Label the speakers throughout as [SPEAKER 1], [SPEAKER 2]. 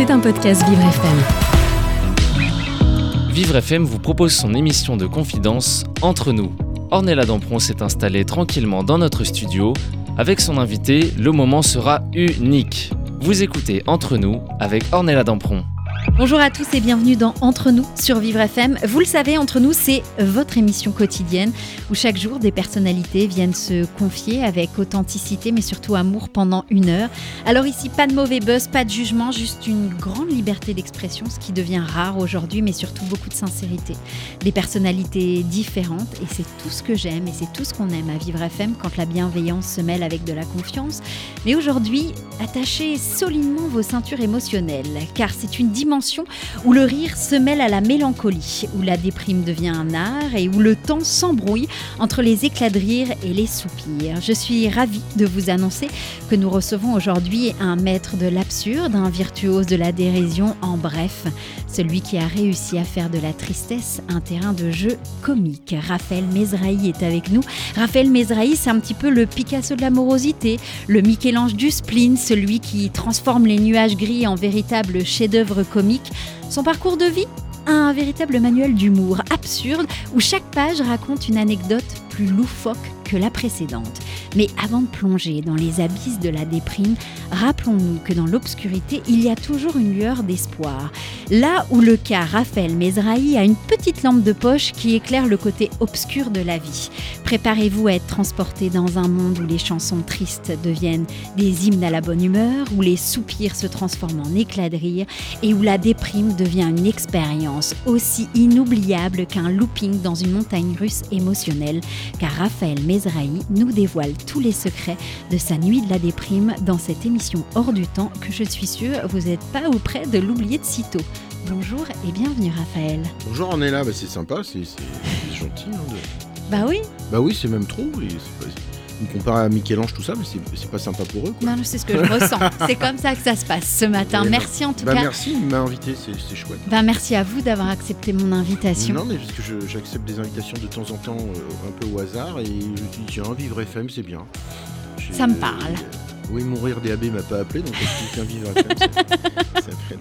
[SPEAKER 1] C'est un podcast Vivre FM.
[SPEAKER 2] Vivre FM vous propose son émission de confidence Entre nous. Ornella Dampron s'est installée tranquillement dans notre studio. Avec son invité, le moment sera unique. Vous écoutez Entre nous avec Ornella Dampron.
[SPEAKER 1] Bonjour à tous et bienvenue dans Entre nous sur Vivre FM. Vous le savez, Entre nous, c'est votre émission quotidienne où chaque jour des personnalités viennent se confier avec authenticité mais surtout amour pendant une heure. Alors ici, pas de mauvais buzz, pas de jugement, juste une grande liberté d'expression, ce qui devient rare aujourd'hui mais surtout beaucoup de sincérité. Des personnalités différentes et c'est tout ce que j'aime et c'est tout ce qu'on aime à Vivre FM quand la bienveillance se mêle avec de la confiance. Mais aujourd'hui, attachez solidement vos ceintures émotionnelles car c'est une dimension où le rire se mêle à la mélancolie, où la déprime devient un art et où le temps s'embrouille entre les éclats de rire et les soupirs. Je suis ravie de vous annoncer que nous recevons aujourd'hui un maître de l'absurde, un virtuose de la dérision, en bref, celui qui a réussi à faire de la tristesse un terrain de jeu comique. Raphaël Mezrahi est avec nous. Raphaël Mezrahi, c'est un petit peu le Picasso de l'amorosité, le Michel-Ange du spleen, celui qui transforme les nuages gris en véritable chef-d'œuvre comique. Son parcours de vie? Un véritable manuel d'humour absurde où chaque page raconte une anecdote plus loufoque que la précédente. Mais avant de plonger dans les abysses de la déprime, rappelons-nous que dans l'obscurité, il y a toujours une lueur d'espoir. Là où le cas Raphaël Mezrahi a une petite lampe de poche qui éclaire le côté obscur de la vie. Préparez-vous à être transporté dans un monde où les chansons tristes deviennent des hymnes à la bonne humeur, où les soupirs se transforment en éclats de rire et où la déprime devient une expérience aussi inoubliable qu'un looping dans une montagne russe émotionnelle, car Raphaël Mezrahi nous dévoile tous les secrets de sa nuit de la déprime dans cette émission hors du temps que je suis sûre vous n'êtes pas ou près de l'oublier de sitôt. Bonjour et bienvenue Raphaël.
[SPEAKER 3] Bonjour on est là, bah, c'est sympa, c'est gentil. Hein, de...
[SPEAKER 1] Bah oui.
[SPEAKER 3] Bah oui, c'est même trop. Et pas... On compare à Michel-Ange, tout ça, mais c'est pas sympa pour eux. Quoi.
[SPEAKER 1] Non, c'est ce que je ressens. C'est comme ça que ça se passe ce matin. merci en tout
[SPEAKER 3] bah
[SPEAKER 1] cas.
[SPEAKER 3] Merci de invité, c'est chouette.
[SPEAKER 1] Bah merci à vous d'avoir accepté mon invitation.
[SPEAKER 3] Non, mais parce que j'accepte des invitations de temps en temps, euh, un peu au hasard, et je me dis, tiens, vivre FM, c'est bien.
[SPEAKER 1] Ça me parle.
[SPEAKER 3] Oui, mourir des AB m'a pas appelé, donc je tiens vivre FM, ça, ça fait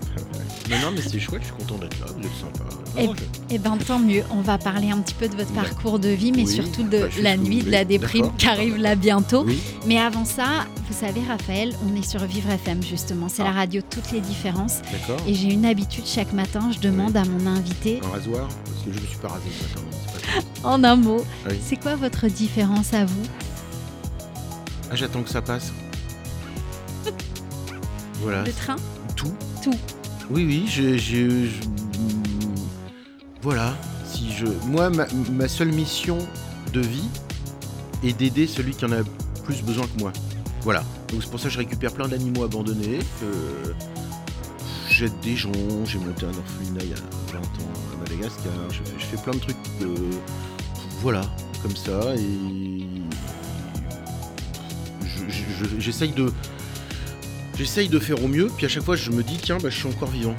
[SPEAKER 3] mais non, mais c'est chouette, je suis content d'être là, vous êtes sympa.
[SPEAKER 1] et, eh, eh ben tant mieux, on va parler un petit peu de votre parcours de vie, mais surtout de
[SPEAKER 3] bah,
[SPEAKER 1] la nuit de la déprime qui arrive là bientôt. Mais avant ça, vous savez Raphaël, on est sur Vivre FM justement, c'est la ah. radio toutes les différences. Et j'ai une habitude chaque matin, je demande à mon invité...
[SPEAKER 3] Un rasoir Parce que je ne me suis pas rasé ce matin.
[SPEAKER 1] en un mot, c'est quoi votre différence à vous?
[SPEAKER 3] Ah j'attends que ça passe. voilà.
[SPEAKER 1] Le train
[SPEAKER 3] Tout.
[SPEAKER 1] Tout.
[SPEAKER 3] Oui, oui, je, voilà. Si je, moi, ma, seule mission de vie est d'aider celui qui en a plus besoin que moi. Voilà. Donc c'est pour ça que je récupère plein d'animaux abandonnés. J'aide des gens. J'ai monté un orphelinat il y a 20 ans à Madagascar. Je fais, plein de trucs. voilà, comme ça. Et j'essaye de J'essaye de faire au mieux, puis à chaque fois je me dis tiens bah, je suis encore vivant.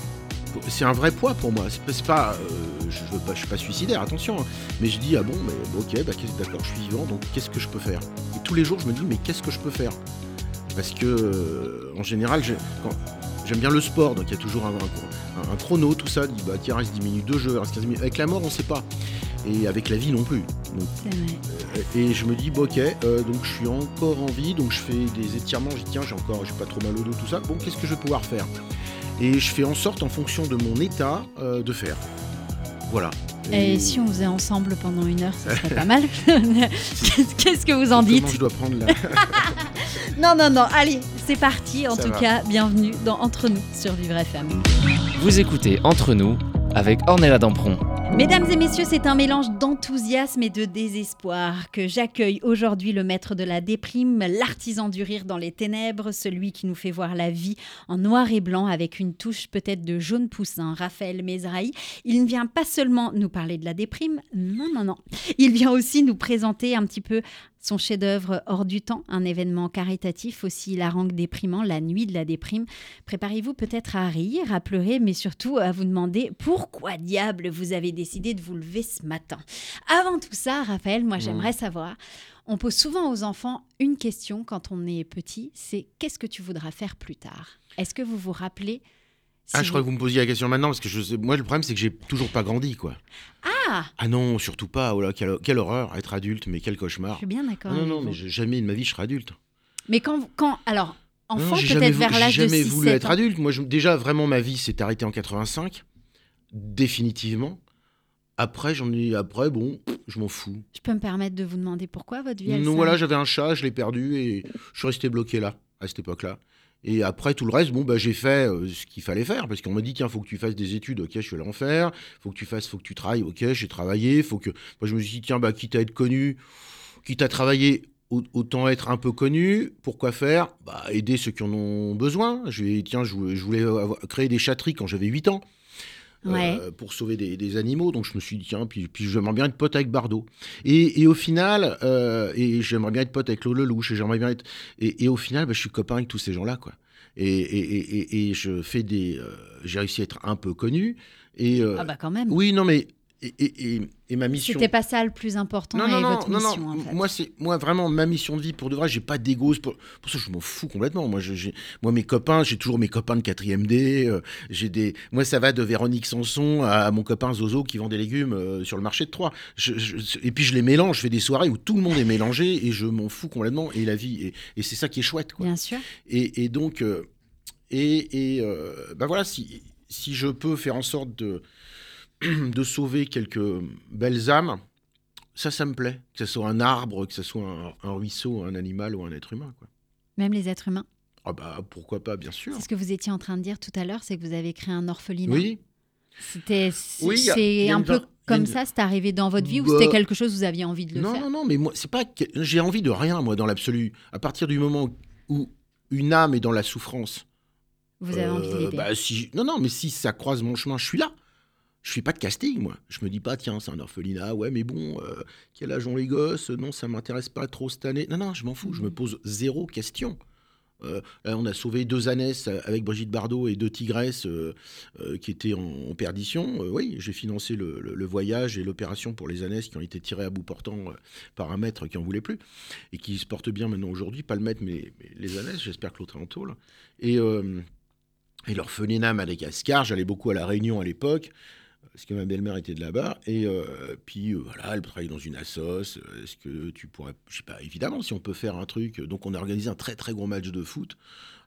[SPEAKER 3] C'est un vrai poids pour moi. C'est pas, euh, je, veux pas, je suis pas suicidaire, attention. Hein. Mais je dis ah bon, mais ok, bah, d'accord, je suis vivant, donc qu'est-ce que je peux faire? Et tous les jours je me dis mais qu'est-ce que je peux faire? Parce que euh, en général, j'aime bien le sport, donc il y a toujours un, chrono, tout ça. Dit bah tiens reste 10 minutes de jeu, reste 15 minutes. Avec la mort on sait pas et avec la vie non plus.
[SPEAKER 1] Euh,
[SPEAKER 3] et je me dis, bon, ok, euh, donc je suis encore en vie, donc je fais des étirements, je dis, tiens, j'ai encore, j'ai pas trop mal au dos, tout ça, bon, qu'est-ce que je vais pouvoir faire? Et je fais en sorte, en fonction de mon état, euh, de faire. Voilà.
[SPEAKER 1] Et, si on faisait ensemble pendant une heure, ça serait pas mal. Qu'est-ce que vous en dites
[SPEAKER 3] je dois prendre là
[SPEAKER 1] Non, non, non, allez, c'est parti. En tout cas, bienvenue dans Entre nous sur Vivre FM.
[SPEAKER 2] Vous écoutez Entre nous avec Ornella Dampron.
[SPEAKER 1] Mesdames et messieurs, c'est un mélange d'enthousiasme et de désespoir que j'accueille aujourd'hui le maître de la déprime, l'artisan du rire dans les ténèbres, celui qui nous fait voir la vie en noir et blanc avec une touche peut-être de jaune poussin, Raphaël Mezrahi. Il ne vient pas seulement nous parler de la déprime, non, non, non. Il vient aussi nous présenter un petit peu son chef-d'œuvre Hors du temps, un événement caritatif aussi hilarant que déprimant, la nuit de la déprime. Préparez-vous peut-être à rire, à pleurer, mais surtout à vous demander pourquoi diable vous avez décidé de vous lever ce matin. Avant tout ça, Raphaël, moi j'aimerais savoir, on pose souvent aux enfants une question quand on est petit, c'est qu'est-ce que tu voudras faire plus tard? Est-ce que vous vous rappelez
[SPEAKER 3] Ah, je crois que vous me posiez la question maintenant parce que je moi le problème c'est que j'ai toujours pas grandi quoi.
[SPEAKER 1] Ah,
[SPEAKER 3] Ah non, surtout pas. Oh là, quelle, quelle horreur, être adulte, mais quel
[SPEAKER 1] je
[SPEAKER 3] cauchemar.
[SPEAKER 1] suis bien d'accord.
[SPEAKER 3] Non, non, non, mais je- jamais de ma vie je serai adulte.
[SPEAKER 1] Mais quand, quand alors, enfant,
[SPEAKER 3] jamais,
[SPEAKER 1] peut-être vers l'âge de
[SPEAKER 3] jamais
[SPEAKER 1] 6
[SPEAKER 3] voulu être adulte. Moi, je- déjà, vraiment, ma vie s'est arrêtée en 85, définitivement. Après, j'en ai. Après, bon, je m'en fous.
[SPEAKER 1] Je peux me permettre de vous demander pourquoi votre vie elle
[SPEAKER 3] Non, voilà, j'avais un chat, je l'ai perdu et je suis resté bloqué là, à cette époque-là. Et après, tout le reste, bon, bah, j'ai fait euh, ce qu'il fallait faire parce qu'on m'a dit, tiens, faut que tu fasses des études. Ok, je suis allé en faire. Faut que tu fasses, faut que tu travailles. Ok, j'ai travaillé. Faut que. Moi, je me suis dit, tiens, bah, quitte à être connu, quitte à travailler, au- autant être un peu connu. Pourquoi faire? Bah, Aider ceux qui en ont besoin. Je tiens, je voulais, je voulais avoir- créer des chatteries quand j'avais 8 ans.
[SPEAKER 1] Ouais.
[SPEAKER 3] euh, pour sauver des, des animaux. Donc je me suis dit, tiens, puis, puis j'aimerais bien être pote avec Bardot. Et, et au final, euh, et j'aimerais bien être pote avec Lolo Lelouch, et j'aimerais bien être. Et, et au final, bah, je suis copain avec tous ces gens-là, quoi. Et, et, et, et- et je fais des. euh, J'ai réussi à être un peu connu. Et, euh,
[SPEAKER 1] Ah bah quand même.
[SPEAKER 3] Oui, non, mais. Et, et- et- et ma mission.
[SPEAKER 1] C'était pas ça le plus important
[SPEAKER 3] Non, non, non,
[SPEAKER 1] votre
[SPEAKER 3] non,
[SPEAKER 1] mission
[SPEAKER 3] non.
[SPEAKER 1] en fait.
[SPEAKER 3] Moi, c'est moi vraiment ma mission de vie pour de vrai. J'ai pas d'ego. Pour, pour ça, je m'en fous complètement. Moi, je- moi, mes copains, j'ai toujours mes copains de 4ème D. euh, j'ai des, moi, ça va de Véronique Sanson à, mon copain Zozo qui vend des légumes euh, sur le marché de Troyes. Je- je- et puis je les mélange. Je fais des soirées où tout le monde est mélangé et je m'en fous complètement. Et la vie, et, c'est ça qui est chouette, quoi.
[SPEAKER 1] Bien sûr.
[SPEAKER 3] Et, donc, euh, et, et ben voilà, si, si je peux faire en sorte de, de sauver quelques belles âmes, ça, ça me plaît. Que ce soit un arbre, que ce soit un, un ruisseau, un animal ou un être humain. Quoi.
[SPEAKER 1] Même les êtres humains?
[SPEAKER 3] Ah bah pourquoi pas, bien sûr.
[SPEAKER 1] C'est ce que vous étiez en train de dire tout à l'heure, c'est que vous avez créé un orphelinat.
[SPEAKER 3] Oui,
[SPEAKER 1] C'était c'est
[SPEAKER 3] Oui,
[SPEAKER 1] c'est un peu comme
[SPEAKER 3] une-
[SPEAKER 1] ça, c'est arrivé dans votre vie ou
[SPEAKER 3] Bah,
[SPEAKER 1] c'était quelque chose vous aviez envie de le
[SPEAKER 3] non,
[SPEAKER 1] faire?
[SPEAKER 3] non, non, mais moi, c'est pas. que- J'ai envie de rien, moi, dans l'absolu. À partir du moment où une âme est dans la souffrance,
[SPEAKER 1] Vous avez envie de
[SPEAKER 3] Euh,
[SPEAKER 1] l'aider.
[SPEAKER 3] bah, si, non, non, mais si ça croise mon chemin, je suis là. Je fais pas de casting, moi. Je me dis pas, tiens, c'est un orphelinat, ouais, mais bon, euh, quel âge ont les gosses? Non, ça m'intéresse pas trop cette année. Non, non, je m'en fous, je me pose zéro question. Euh, on a sauvé deux ânesses avec Brigitte Bardot et deux tigresses euh, euh, qui étaient en, perdition. Euh, oui, j'ai financé le, voyage et l'opération pour les ânesses qui ont été tirées à bout portant euh, par un maître qui en voulait plus et qui se porte bien maintenant aujourd'hui. Pas le maître, mais, les ânesses. J'espère que l'autre est en tôle. Et, euh, et l'orphelinat Madagascar, j'allais beaucoup à La Réunion à l'époque, parce que ma belle-mère était de là-bas. Et euh, puis euh, voilà, elle travaille dans une assoce. euh, Est-ce que tu pourrais. Je sais pas, évidemment, si on peut faire un truc. Donc on a organisé un très très gros match de foot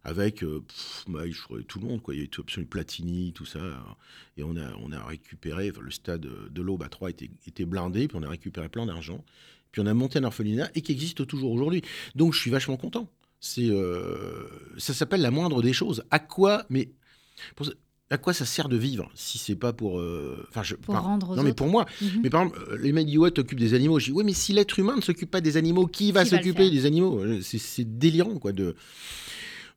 [SPEAKER 3] avec pff, bah, je tout le monde. Quoi. Il y avait tout, absolument Platini, tout ça. Et on a, on a récupéré. enfin, le stade de l'Aube à Troyes était, était blindé, puis on a récupéré plein d'argent. Puis on a monté un orphelinat et qui existe toujours aujourd'hui. Donc je suis vachement content. C'est, ça s'appelle la moindre des choses. À quoi, mais à quoi ça sert de vivre si c'est pas pour, euh, enfin, je,
[SPEAKER 1] Pour rendre aux
[SPEAKER 3] non mais
[SPEAKER 1] autres.
[SPEAKER 3] pour moi.
[SPEAKER 1] Mhm.
[SPEAKER 3] Mais par exemple, euh, les mecs disent ouais, t'occupes des animaux. Je dis ouais, mais si l'être humain ne s'occupe pas des animaux, qui va s'occuper des animaux? C'est- délirant quoi. De...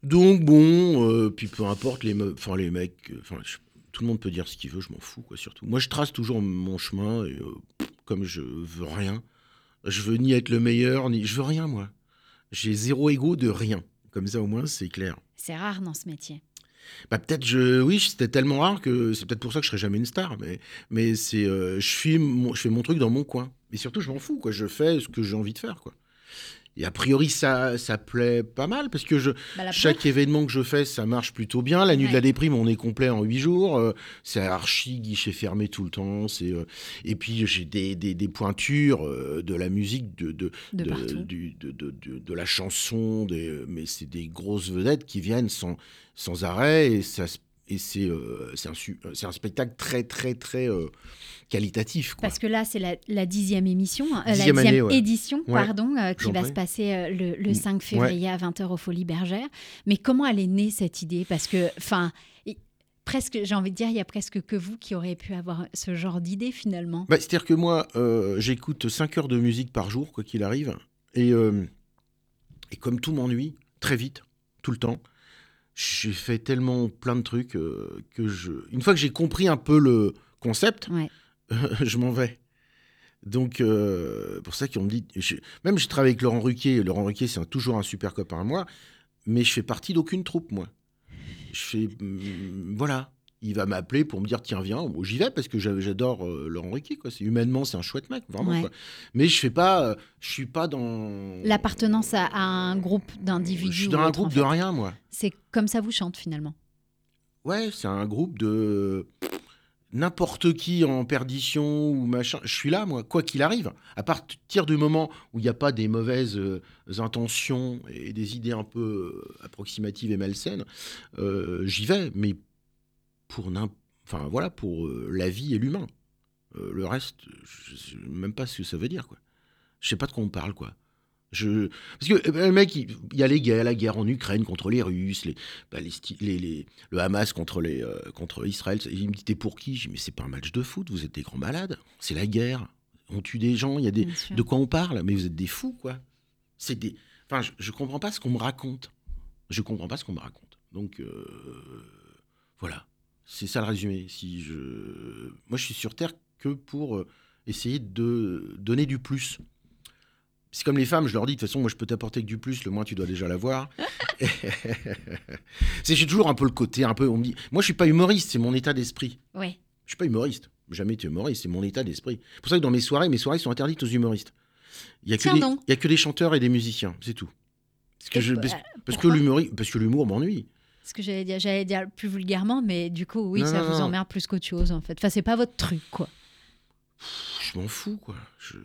[SPEAKER 3] Donc bon, euh, puis peu importe les, me- enfin les mecs, euh, enfin je- tout le monde peut dire ce qu'il veut, je m'en fous quoi. Surtout, moi je trace toujours mon chemin et euh, comme je veux rien, je veux ni être le meilleur ni je veux rien moi. J'ai zéro ego de rien. Comme ça au moins c'est clair.
[SPEAKER 1] C'est rare dans ce métier.
[SPEAKER 3] Bah peut-être je oui c'était tellement rare que c'est peut-être pour ça que je serai jamais une star mais mais c'est euh, je fais mon, je fais mon truc dans mon coin. Et surtout je m'en fous quoi. Je fais ce que j'ai envie de faire quoi et a priori ça ça plaît pas mal parce que je
[SPEAKER 1] Bah,
[SPEAKER 3] chaque événement que je fais ça marche plutôt bien la nuit
[SPEAKER 1] Ouais.
[SPEAKER 3] de la déprime on est complet en huit jours euh, c'est archi guichet fermé tout le temps c'est euh, et puis j'ai des, des, des pointures euh, de la musique de, de,
[SPEAKER 1] de
[SPEAKER 3] de,
[SPEAKER 1] partout.
[SPEAKER 3] du- de, de- de- de la chanson, des, mais c'est des grosses vedettes qui viennent sans, sans arrêt et, ça se- et c'est euh, un, c'est un spectacle très très très euh, qualitatif. Quoi.
[SPEAKER 1] Parce que là, c'est la, la dixième émission, euh, la
[SPEAKER 3] Dixième
[SPEAKER 1] dixième
[SPEAKER 3] année, ouais.
[SPEAKER 1] édition,
[SPEAKER 3] Ouais,
[SPEAKER 1] pardon, euh, qui va se passer euh, le, le
[SPEAKER 3] Mm,
[SPEAKER 1] 5 février à 20h au Folies Bergères. Mais comment elle est née cette idée? Parce que, enfin, i- presque, j'ai envie de dire, il y a presque que vous qui auriez pu avoir ce genre d'idée finalement.
[SPEAKER 3] Bah, C'est-à-dire que moi, euh, j'écoute 5 heures de musique par jour, quoi qu'il arrive, et, euh, et comme tout m'ennuie, très vite, tout le temps, j'ai fait tellement plein de trucs euh, que je... Une fois que j'ai compris un peu le concept,
[SPEAKER 1] Ouais.
[SPEAKER 3] je m'en vais. Donc, euh, pour ça qu'on me dit. je- même je travaille avec Laurent Ruquier. Laurent Ruquier, c'est toujours un super copain à moi. Mais je fais partie d'aucune troupe, moi. Je fais. hum, voilà. Il va m'appeler pour me dire tiens, viens. Bon, J'y vais parce que j'a- j'adore euh, Laurent Ruquier. Quoi. C'est, humainement, c'est un chouette mec, vraiment.
[SPEAKER 1] Ouais.
[SPEAKER 3] quoi. Mais je fais pas. euh, je suis pas dans.
[SPEAKER 1] L'appartenance à, à un groupe
[SPEAKER 3] Je
[SPEAKER 1] d'individus.
[SPEAKER 3] suis
[SPEAKER 1] ou
[SPEAKER 3] dans un
[SPEAKER 1] autre,
[SPEAKER 3] groupe
[SPEAKER 1] en
[SPEAKER 3] de rien, moi.
[SPEAKER 1] C'est comme ça vous chante finalement?
[SPEAKER 3] Ouais, c'est un groupe de n'importe qui en perdition ou machin. Je suis là, moi, quoi qu'il arrive. À partir du moment où il n'y a pas des mauvaises euh, intentions et des idées un peu euh, approximatives et malsaines, euh, j'y vais. Mais pour, enfin, voilà, pour la vie et l'humain. le reste, je ne sais même pas ce que ça veut dire. Quoi. Je sais pas de quoi on parle. quoi. Je... Parce que ben, le mec, il, y a les guerres, la guerre en Ukraine contre les Russes, les, bah, les, les, le Hamas contre, les, euh, contre Israël. Il me dit T'es pour qui? Je dis Mais c'est pas un match de foot, vous êtes des grands malades. C'est la guerre. On tue des gens, il y a des. De quoi on parle Mais vous êtes des fous, quoi. C'est des. Enfin, je, je comprends pas ce qu'on me raconte. Je comprends pas ce qu'on me raconte. Donc, euh, voilà. C'est ça le résumé. Si je... Moi, je suis sur Terre que pour euh, essayer de donner du plus. C'est comme les femmes, je leur dis, de toute façon, moi je peux t'apporter que du plus, le moins tu dois déjà l'avoir. c'est j'ai toujours un peu le côté, un peu, on me dit, moi je suis pas humoriste, c'est mon état d'esprit.
[SPEAKER 1] Ouais.
[SPEAKER 3] Je suis pas humoriste, jamais été humoriste, c'est mon état d'esprit. C'est pour ça que dans mes soirées, mes soirées sont interdites aux humoristes. Il y a, que des, y a que des chanteurs et des musiciens, c'est tout. Parce que, je, parce, que l'humour, parce que l'humour m'ennuie.
[SPEAKER 1] Ce que j'allais dire, j'allais dire plus vulgairement, mais du coup, oui, ça vous emmerde plus qu'autre chose, en fait. Enfin, c'est pas votre truc, quoi.
[SPEAKER 3] Je m'en fous, quoi.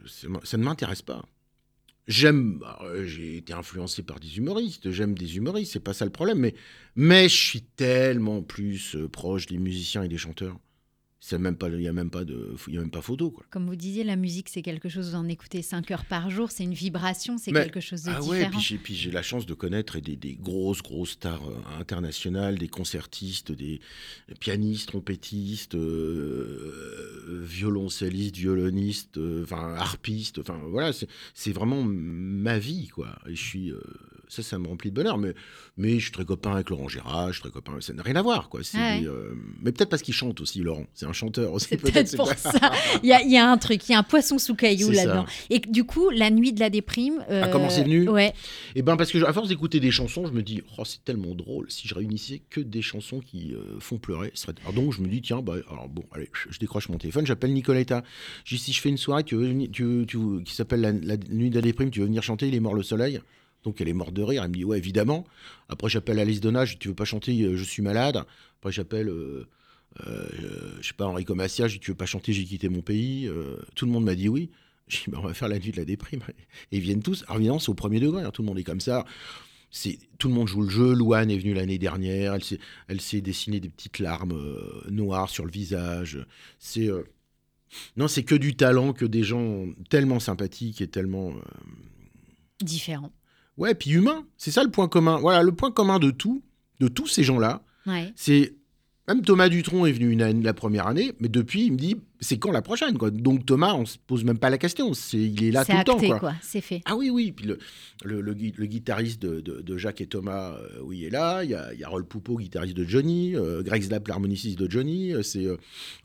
[SPEAKER 3] ça ne m'intéresse pas. J'aime, bah, j'ai été influencé par des humoristes, j'aime des humoristes, c'est pas ça le problème, mais, mais je suis tellement plus euh, proche des musiciens et des chanteurs il n'y a même pas, il y a même pas de, il y a même pas photo quoi.
[SPEAKER 1] Comme vous disiez, la musique c'est quelque chose. Vous en écoutez 5 heures par jour, c'est une vibration, c'est quelque chose de
[SPEAKER 3] ah
[SPEAKER 1] différent.
[SPEAKER 3] Ouais, puis j'ai la chance de connaître des, des grosses grosses stars euh, internationales, des concertistes, des pianistes, trompettistes, euh, violoncellistes, violonistes, euh, enfin harpistes. Enfin voilà, c'est vraiment ma vie quoi. Et je suis ça, ça me remplit de bonheur. Mais, mais je suis très copain avec Laurent Gérard, je suis très copain. Ça n'a rien à voir, quoi. Ah euh, mais peut-être parce qu'il chante aussi, Laurent. C'est un chanteur aussi.
[SPEAKER 1] C'est peut-être pour ça. Il y, a, il y, a, un truc, il y a un poisson sous caillou là-dedans. Et du coup, la nuit de la déprime.
[SPEAKER 3] Euh... Ah, comment c'est venu
[SPEAKER 1] Ouais. Et
[SPEAKER 3] eh ben parce que à force d'écouter des chansons, je me dis, oh, c'est tellement drôle. Si je réunissais que des chansons qui euh, font pleurer, serait... alors donc je me dis, tiens, bah, alors bon, allez, je, décroche mon téléphone, j'appelle Nicoletta. Je dis, si je fais une soirée tu veux, tu, tu, qui s'appelle la, la, nuit de la déprime, tu veux venir chanter Il est mort le soleil? Donc elle est morte de rire. Elle me dit ouais évidemment. Après j'appelle Alice Donage, tu veux pas chanter euh, Je suis malade? Après j'appelle euh, euh, je sais pas Enrico Comassia, je dis tu veux pas chanter J'ai quitté mon pays? tout le monde m'a dit oui. Je dis bah, on va faire la nuit de la déprime. Et ils viennent tous. Alors évidemment c'est au premier degré. Hein. tout le monde est comme ça. C'est tout le monde joue le jeu. Louane est venue l'année dernière. Elle s'est elle s'est dessinée des petites larmes noires sur le visage. C'est non c'est que du talent, que des gens tellement sympathiques et tellement
[SPEAKER 1] différents.
[SPEAKER 3] Ouais, puis humain. C'est ça le point commun. Voilà, le point commun de tout, de tous ces gens-là, c'est même Thomas Dutronc est venu une, la première année, mais depuis, il me dit c'est quand la prochaine quoi. Donc Thomas, on se pose même pas la question, c'est il est là tout le temps quoi.
[SPEAKER 1] quoi. C'est fait.
[SPEAKER 3] Ah oui oui, puis le, le, le, guitariste de, de, Jacques et Thomas, euh, oui, il est là. Il y a, il y a Rolf Poupeau, guitariste de Johnny, euh, Greg Slap, l'harmoniciste de Johnny. Euh, c'est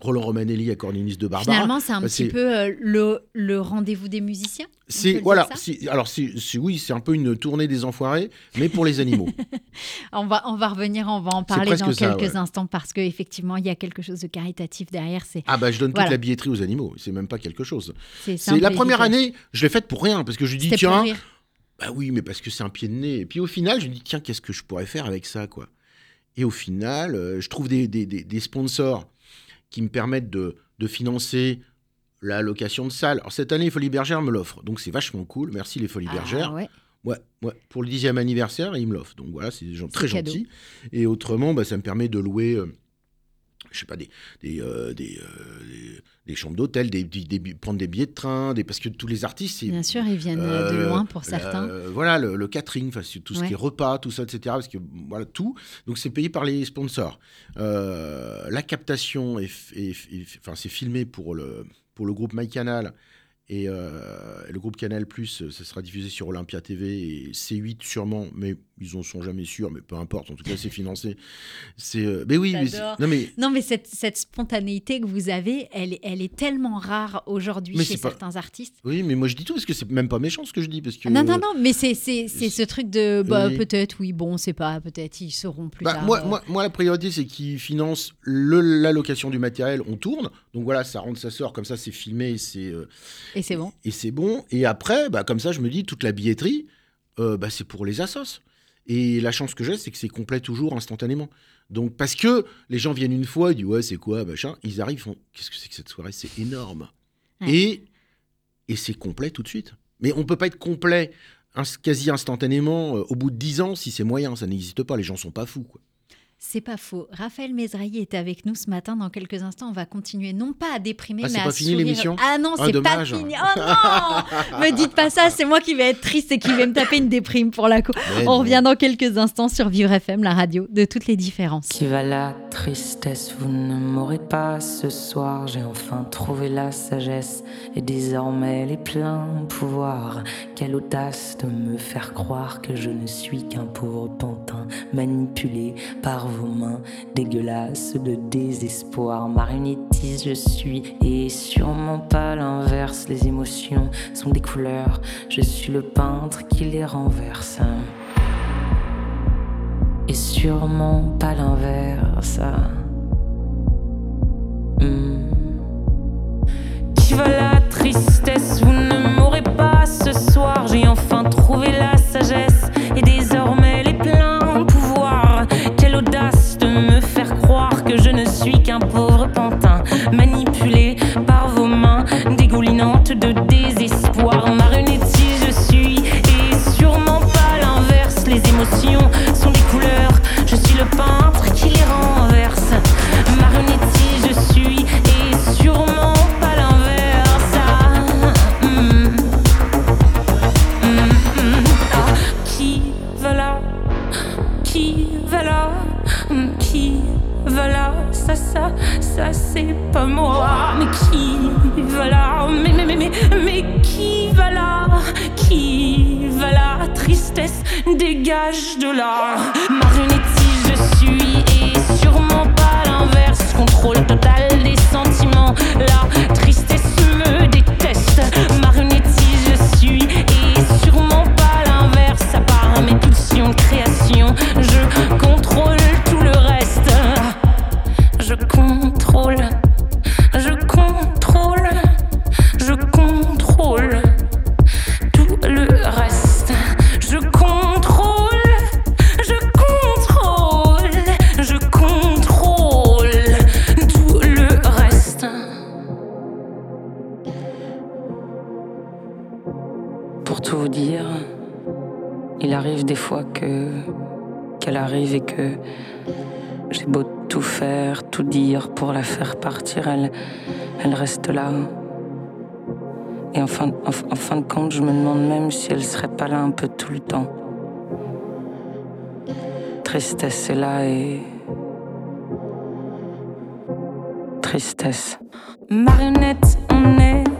[SPEAKER 3] Roland Romanelli, accordéoniste de Barbara.
[SPEAKER 1] Finalement, c'est un petit peu le, le rendez-vous des musiciens.
[SPEAKER 3] C'est voilà. Alors c'est oui, c'est un peu une tournée des enfoirés, mais pour les animaux.
[SPEAKER 1] on va on va revenir, on va en parler dans quelques instants parce qu'effectivement, il y a quelque chose de caritatif derrière. C'est
[SPEAKER 3] ah bah je donne la billetterie aux animaux. C'est même pas quelque chose. C'est la première année, je l'ai faite pour rien parce que je dis tiens, bah oui, mais parce que c'est un pied de nez. Et puis au final, je me dis tiens, qu'est-ce que je pourrais faire avec ça quoi? Et au final, euh, je trouve des, des, des, sponsors qui me permettent de, de financer la location de salle. Alors cette année, les Folies Bergères me l'offrent, donc c'est vachement cool. Merci les Folies ah, Bergères. Ouais. Ouais, pour le dixième anniversaire, ils me l'offrent. Donc voilà, c'est des gens très gentils. Et autrement, bah, ça me permet de louer. Euh, je sais pas, des, des, euh, euh, des, chambres d'hôtel, des, prendre des billets de train, des, parce que tous les artistes...
[SPEAKER 1] Bien sûr, ils viennent euh, de loin pour certains.
[SPEAKER 3] voilà, le, catering, tout ce qui est repas, tout ça, etc. Parce que, voilà, tout. Donc, c'est payé par les sponsors. la captation, est, enfin, c'est filmé pour le, pour le groupe MyCanal et euh, le groupe Canal Plus, ça sera diffusé sur Olympia TV et C8 sûrement, mais ils en sont jamais sûrs, mais peu importe, en tout cas c'est financé. C'est, euh, mais oui,
[SPEAKER 1] non mais non mais cette, cette, spontanéité que vous avez, elle, elle est tellement rare aujourd'hui chez certains artistes.
[SPEAKER 3] Oui, mais moi je dis tout parce que c'est même pas méchant ce que je dis parce que.
[SPEAKER 1] non non non, mais c'est, ce truc de bah, peut-être oui bon c'est pas peut-être ils seront plus
[SPEAKER 3] bah,
[SPEAKER 1] tard.
[SPEAKER 3] Moi, moi, moi la priorité c'est qu'ils financent le, la location du matériel, on tourne, donc voilà ça rentre ça sort comme ça c'est filmé c'est euh,
[SPEAKER 1] et c'est bon.
[SPEAKER 3] Et c'est bon. Et après, bah, comme ça, je me dis, toute la billetterie, euh, bah, c'est pour les assos. Et la chance que j'ai, c'est que c'est complet toujours instantanément. Donc, parce que les gens viennent une fois, ils disent ouais, c'est quoi, machin. Ils arrivent, ils font qu'est-ce que c'est que cette soirée? C'est énorme.
[SPEAKER 1] Ouais.
[SPEAKER 3] Et, et c'est complet tout de suite. Mais on peut pas être complet quasi instantanément euh, au bout de 10 ans si c'est moyen. Ça n'existe pas. Les gens sont pas fous. Quoi.
[SPEAKER 1] C'est pas faux. Raphaël Mesrahi est avec nous ce matin. Dans quelques instants, on va continuer, non pas à déprimer,
[SPEAKER 3] Ah, c'est
[SPEAKER 1] mais
[SPEAKER 3] pas
[SPEAKER 1] à
[SPEAKER 3] fini,
[SPEAKER 1] sourire.
[SPEAKER 3] l'émission?
[SPEAKER 1] Ah non,
[SPEAKER 3] Ah,
[SPEAKER 1] c'est pas
[SPEAKER 3] dommage.
[SPEAKER 1] fini. Oh non Me dites pas ça, c'est moi qui vais être triste et qui vais me taper une déprime pour la coup.
[SPEAKER 3] Mais
[SPEAKER 1] On
[SPEAKER 3] non.
[SPEAKER 1] revient dans quelques instants sur Vivre FM, la radio de toutes les différences.
[SPEAKER 4] Qui va la tristesse, vous ne m'aurez pas ce soir. J'ai enfin trouvé la sagesse et désormais les pleins pouvoirs. Quelle audace de me faire croire que je ne suis qu'un pauvre pantin manipulé par vos mains dégueulasses de désespoir. Marionnettise je suis et sûrement pas l'inverse. Les émotions sont des couleurs, je suis le peintre qui les renverse et sûrement pas l'inverse. Hmm. Qui va la tristesse? Vous ne m'aurez pas ce soir. J'ai enfin trouvé la sagesse et désormais arrive et que j'ai beau tout faire, tout dire pour la faire partir, elle, elle reste là. Et en fin, en, en fin de compte, je me demande même si elle serait pas là un peu tout le temps. Tristesse est là et. Tristesse. Marionnette, on est.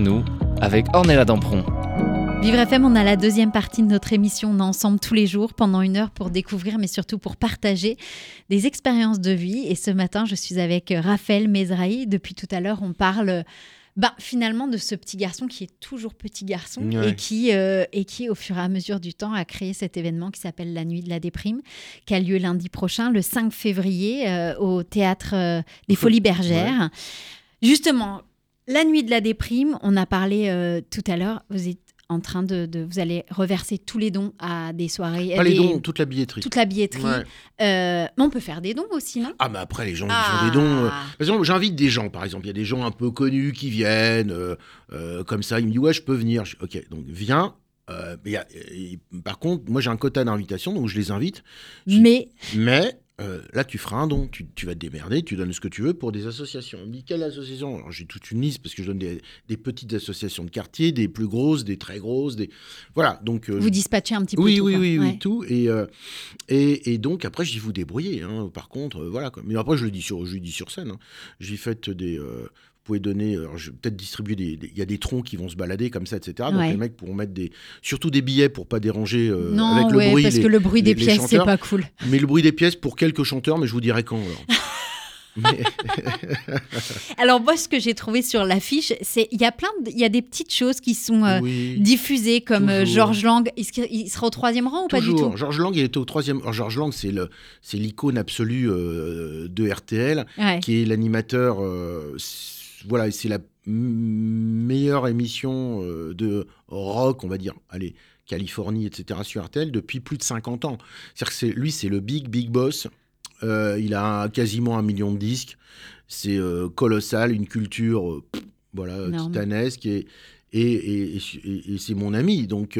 [SPEAKER 2] Entre nous avec Ornella Dampron.
[SPEAKER 1] Vivre FM, on a la deuxième partie de notre émission. On est ensemble tous les jours pendant une heure pour découvrir, mais surtout pour partager des expériences de vie. Et ce matin, je suis avec Raphaël Mesrahi. Depuis tout à l'heure, on parle bah, finalement de ce petit garçon qui est toujours petit garçon
[SPEAKER 3] Ouais.
[SPEAKER 1] et, qui, euh, et qui, au fur et à mesure du temps, a créé cet événement qui s'appelle La Nuit de la Déprime, qui a lieu lundi prochain, le 5 février, euh, au théâtre euh, des
[SPEAKER 3] Fo-
[SPEAKER 1] Folies Bergères. Justement, la nuit de la déprime, on a parlé euh, tout à l'heure, vous êtes en train de, de- Vous allez reverser tous les dons à des soirées.
[SPEAKER 3] Pas les dons, toute la billetterie.
[SPEAKER 1] Toute la billetterie.
[SPEAKER 3] Ouais.
[SPEAKER 1] Euh, mais on peut faire des dons aussi, non?
[SPEAKER 3] Ah, mais après, les gens qui
[SPEAKER 1] Ah.
[SPEAKER 3] font des dons. euh, Par exemple, j'invite des gens, par exemple. Il y a des gens un peu connus qui viennent, euh, comme ça. Ils me disent, ouais, je peux venir. Je- ok, donc viens. Y a- par contre, moi, j'ai un quota d'invitation, donc je les invite.
[SPEAKER 1] Mais
[SPEAKER 3] Mais euh, là, tu feras un don, tu, tu vas te démerder, tu donnes ce que tu veux pour des associations. Il me dit, quelle association? Alors, J'ai toute une liste parce que je donne des, des petites associations de quartier, des plus grosses, des très grosses, des... Voilà, donc... euh,
[SPEAKER 1] Vous dispatchez un petit peu
[SPEAKER 3] oui,
[SPEAKER 1] tout,
[SPEAKER 3] oui,
[SPEAKER 1] quoi.
[SPEAKER 3] oui,
[SPEAKER 1] Ouais.
[SPEAKER 3] oui, tout. Et, euh, et, et donc, après, je dis vous débrouillez. hein. Par contre, voilà. Quoi. Mais après, je le dis sur, je dis sur scène. hein. J'ai fait des. Euh, pouvez donner. alors, je vais peut-être distribuer des. Il y a des troncs qui vont se balader comme ça, etc. Donc,
[SPEAKER 1] Ouais.
[SPEAKER 3] les mecs pourront mettre des. Surtout des billets pour pas déranger euh,
[SPEAKER 1] non,
[SPEAKER 3] avec le
[SPEAKER 1] ouais,
[SPEAKER 3] bruit.
[SPEAKER 1] parce
[SPEAKER 3] les-
[SPEAKER 1] que le bruit des
[SPEAKER 3] les-
[SPEAKER 1] pièces, c'est pas cool.
[SPEAKER 3] Mais le bruit des pièces pour quelques chanteurs, mais je vous dirai quand. alors. Mais-
[SPEAKER 1] Alors moi, ce que j'ai trouvé sur l'affiche, c'est il y a plein, de- il y a des petites choses qui sont euh,
[SPEAKER 3] oui.
[SPEAKER 1] diffusées comme euh. Georges Lang. Il, se- il sera au troisième rang ou pas du tout?
[SPEAKER 3] Georges Lang, il était au troisième. alors, Georges Lang, c'est le, c'est l'icône absolue euh, de RTL.
[SPEAKER 1] Ouais.
[SPEAKER 3] qui est l'animateur. Voilà, c'est la meilleure émission euh, de rock, on va dire. Allez, Californie, etc. sur RTL depuis plus de 50 ans. C'est-à-dire que c'est, lui, c'est le big, big boss. Euh, il a quasiment un million de disques. C'est euh, colossal, une culture euh, pff, voilà,
[SPEAKER 1] Énorme.
[SPEAKER 3] titanesque. Et, et, et, et- c'est mon ami. Donc,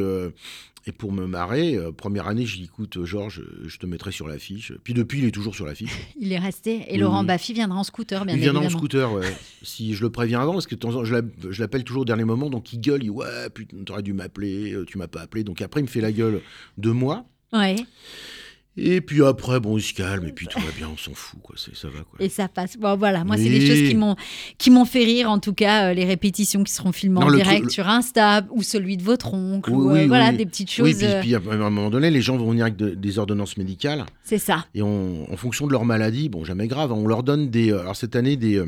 [SPEAKER 3] et pour me marrer, euh, première année, j'ai dit écoute, Georges, je te mettrai sur l'affiche. Puis depuis, il est toujours sur l'affiche.
[SPEAKER 1] Il est resté. Et Laurent. Baffy viendra en scooter, bien
[SPEAKER 3] il viendra en scooter, ouais. si je le préviens avant, parce que de temps en je je l'appelle toujours au dernier moment, donc il gueule, il dit ouais, putain, t'aurais dû m'appeler, euh, tu m'as pas appelé. Donc après, il me fait la gueule de moi.
[SPEAKER 1] Ouais.
[SPEAKER 3] Et puis après, bon, il se calme, et puis tout va bien, on s'en fout, quoi. Ça va, quoi.
[SPEAKER 1] Et ça passe. Bon, voilà, moi, c'est
[SPEAKER 3] Oui.
[SPEAKER 1] des choses qui m'ont qui m'ont fait rire. En tout cas, euh, les répétitions qui seront filmées
[SPEAKER 3] Non,
[SPEAKER 1] en direct
[SPEAKER 3] truc-
[SPEAKER 1] sur Insta ou celui de votre oncle.
[SPEAKER 3] Oui,
[SPEAKER 1] ou, euh,
[SPEAKER 3] oui,
[SPEAKER 1] voilà,
[SPEAKER 3] oui.
[SPEAKER 1] des petites
[SPEAKER 3] Oui,
[SPEAKER 1] choses.
[SPEAKER 3] puis,
[SPEAKER 1] euh,
[SPEAKER 3] puis, à un moment donné, les gens vont venir avec de- des ordonnances médicales,
[SPEAKER 1] c'est ça.
[SPEAKER 3] et on, en fonction de leur maladie, bon, jamais grave, hein, on leur donne des. alors cette année, des.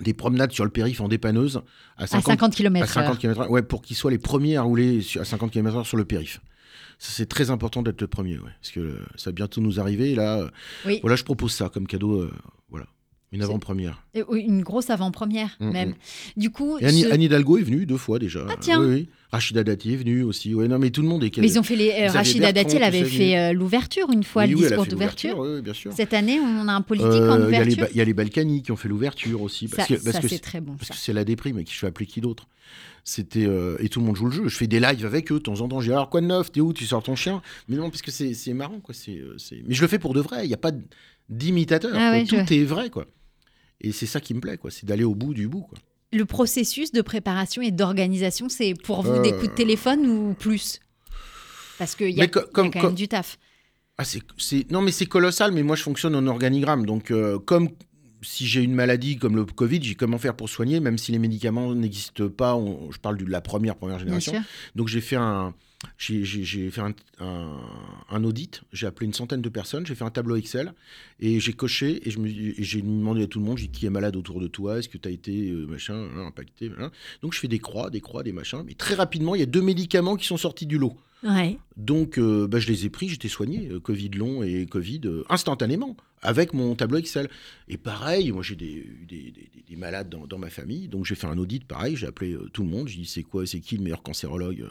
[SPEAKER 3] des promenades sur le périph' en dépanneuse à
[SPEAKER 1] À
[SPEAKER 3] 50,
[SPEAKER 1] 50
[SPEAKER 3] à
[SPEAKER 1] km.
[SPEAKER 3] 50 km ouais, pour qu'ils soient les premiers à rouler à 50 km/h sur le périph'. C'est très important d'être le premier, ouais, parce que euh, ça va bientôt nous arriver. Et là, euh,
[SPEAKER 1] Oui.
[SPEAKER 3] voilà, je propose ça comme cadeau, euh, voilà, une avant-première.
[SPEAKER 1] Une grosse avant-première,
[SPEAKER 3] Mm,
[SPEAKER 1] même.
[SPEAKER 3] mm.
[SPEAKER 1] Du coup,
[SPEAKER 3] Annie,
[SPEAKER 1] ce-
[SPEAKER 3] Anne Hidalgo est venue deux fois déjà.
[SPEAKER 1] Ah, tiens.
[SPEAKER 3] Oui, oui. Rachida Dati est venue aussi. Ouais, non, mais tout le monde est.
[SPEAKER 1] mais ils ont fait les. euh, Rachida Dati, elle avait fait euh, l'ouverture une fois,
[SPEAKER 3] Oui,
[SPEAKER 1] le discours d'ouverture.
[SPEAKER 3] oui, bien sûr.
[SPEAKER 1] Cette année, on a un politique
[SPEAKER 3] Euh,
[SPEAKER 1] en
[SPEAKER 3] y, les
[SPEAKER 1] ouverture.
[SPEAKER 3] Il y a les Balkany qui ont fait l'ouverture aussi.
[SPEAKER 1] Ça,
[SPEAKER 3] Parce que, parce
[SPEAKER 1] ça,
[SPEAKER 3] que
[SPEAKER 1] c'est très bon.
[SPEAKER 3] parce
[SPEAKER 1] ça.
[SPEAKER 3] que c'est la déprime, et qui je fais appeler qui d'autre? C'était euh, et tout le monde joue le jeu. Je fais des lives avec eux de temps en temps. Je dis alors quoi de neuf? T'es où? Tu sors ton chien? Mais non, parce que c'est marrant quoi. C'est euh, mais je le fais pour de vrai. Il n'y a pas d- d'imitateur.
[SPEAKER 1] Ah ouais,
[SPEAKER 3] tout
[SPEAKER 1] je-
[SPEAKER 3] est vrai quoi. Et c'est ça qui me plaît quoi. C'est d'aller au bout du bout quoi.
[SPEAKER 1] Le processus de préparation et d'organisation, c'est pour vous des
[SPEAKER 3] Euh.
[SPEAKER 1] coups de téléphone ou plus? Parce qu'il y y a
[SPEAKER 3] comme-
[SPEAKER 1] quand
[SPEAKER 3] comme-
[SPEAKER 1] même du taf.
[SPEAKER 3] Ah, c'est, c'est- Non, mais c'est colossal, mais moi je fonctionne en organigramme. Donc, euh, comme si j'ai une maladie comme le Covid, j'ai comment faire pour soigner, même si les médicaments n'existent pas. on- je parle de la première, première génération. Donc, j'ai fait un. J'ai, fait un, un- un audit, j'ai appelé une centaine de personnes, j'ai fait un tableau Excel et j'ai coché et, j'ai demandé à tout le monde j'ai qui est malade autour de toi, est-ce que tu as été euh, machin, hein, impacté. machin. Donc je fais des croix, des croix, des machins. Mais très rapidement, il y a deux médicaments qui sont sortis du lot.
[SPEAKER 1] Ouais.
[SPEAKER 3] Donc, euh, bah, je les ai pris, j'étais soigné, euh, Covid long et Covid instantanément, avec mon tableau Excel. Et pareil, moi j'ai des, eu des, des- des- des malades dans, dans ma famille, donc j'ai fait un audit pareil, j'ai appelé tout le monde, j'ai dit c'est quoi, c'est qui le meilleur cancérologue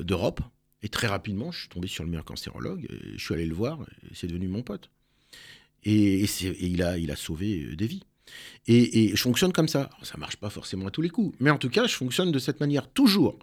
[SPEAKER 3] d'Europe Et très rapidement, je suis tombé sur le meilleur cancérologue, je suis allé le voir, c'est devenu mon pote. Et, et il, a, il a sauvé euh, des vies. Et, et je fonctionne comme ça. Alors, ça marche pas forcément à tous les coups, mais en tout cas, je fonctionne de cette manière, toujours.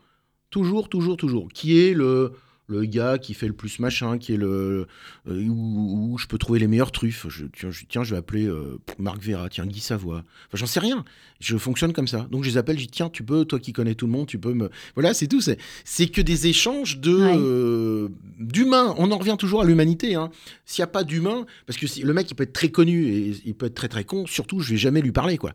[SPEAKER 3] Toujours, toujours, toujours. Qui est le, le gars qui fait le plus machin, qui est le. euh, où, où je peux trouver les meilleures truffes. Je, tiens, je, tiens, je vais appeler euh, Marc Vera, tiens, Guy Savoie. Enfin, j'en sais rien. Je fonctionne comme ça. Donc, je les appelle, je dis, tiens, tu peux, toi qui connais tout le monde, tu peux me. Voilà, c'est tout. C'est, c'est que des échanges de.
[SPEAKER 1] Ouais.
[SPEAKER 3] euh, d'humains. On en revient toujours à l'humanité. Hein. S'il n'y a pas d'humain, parce que si, le mec, il peut être très connu et il peut être très, très con, surtout, je vais jamais lui parler, quoi.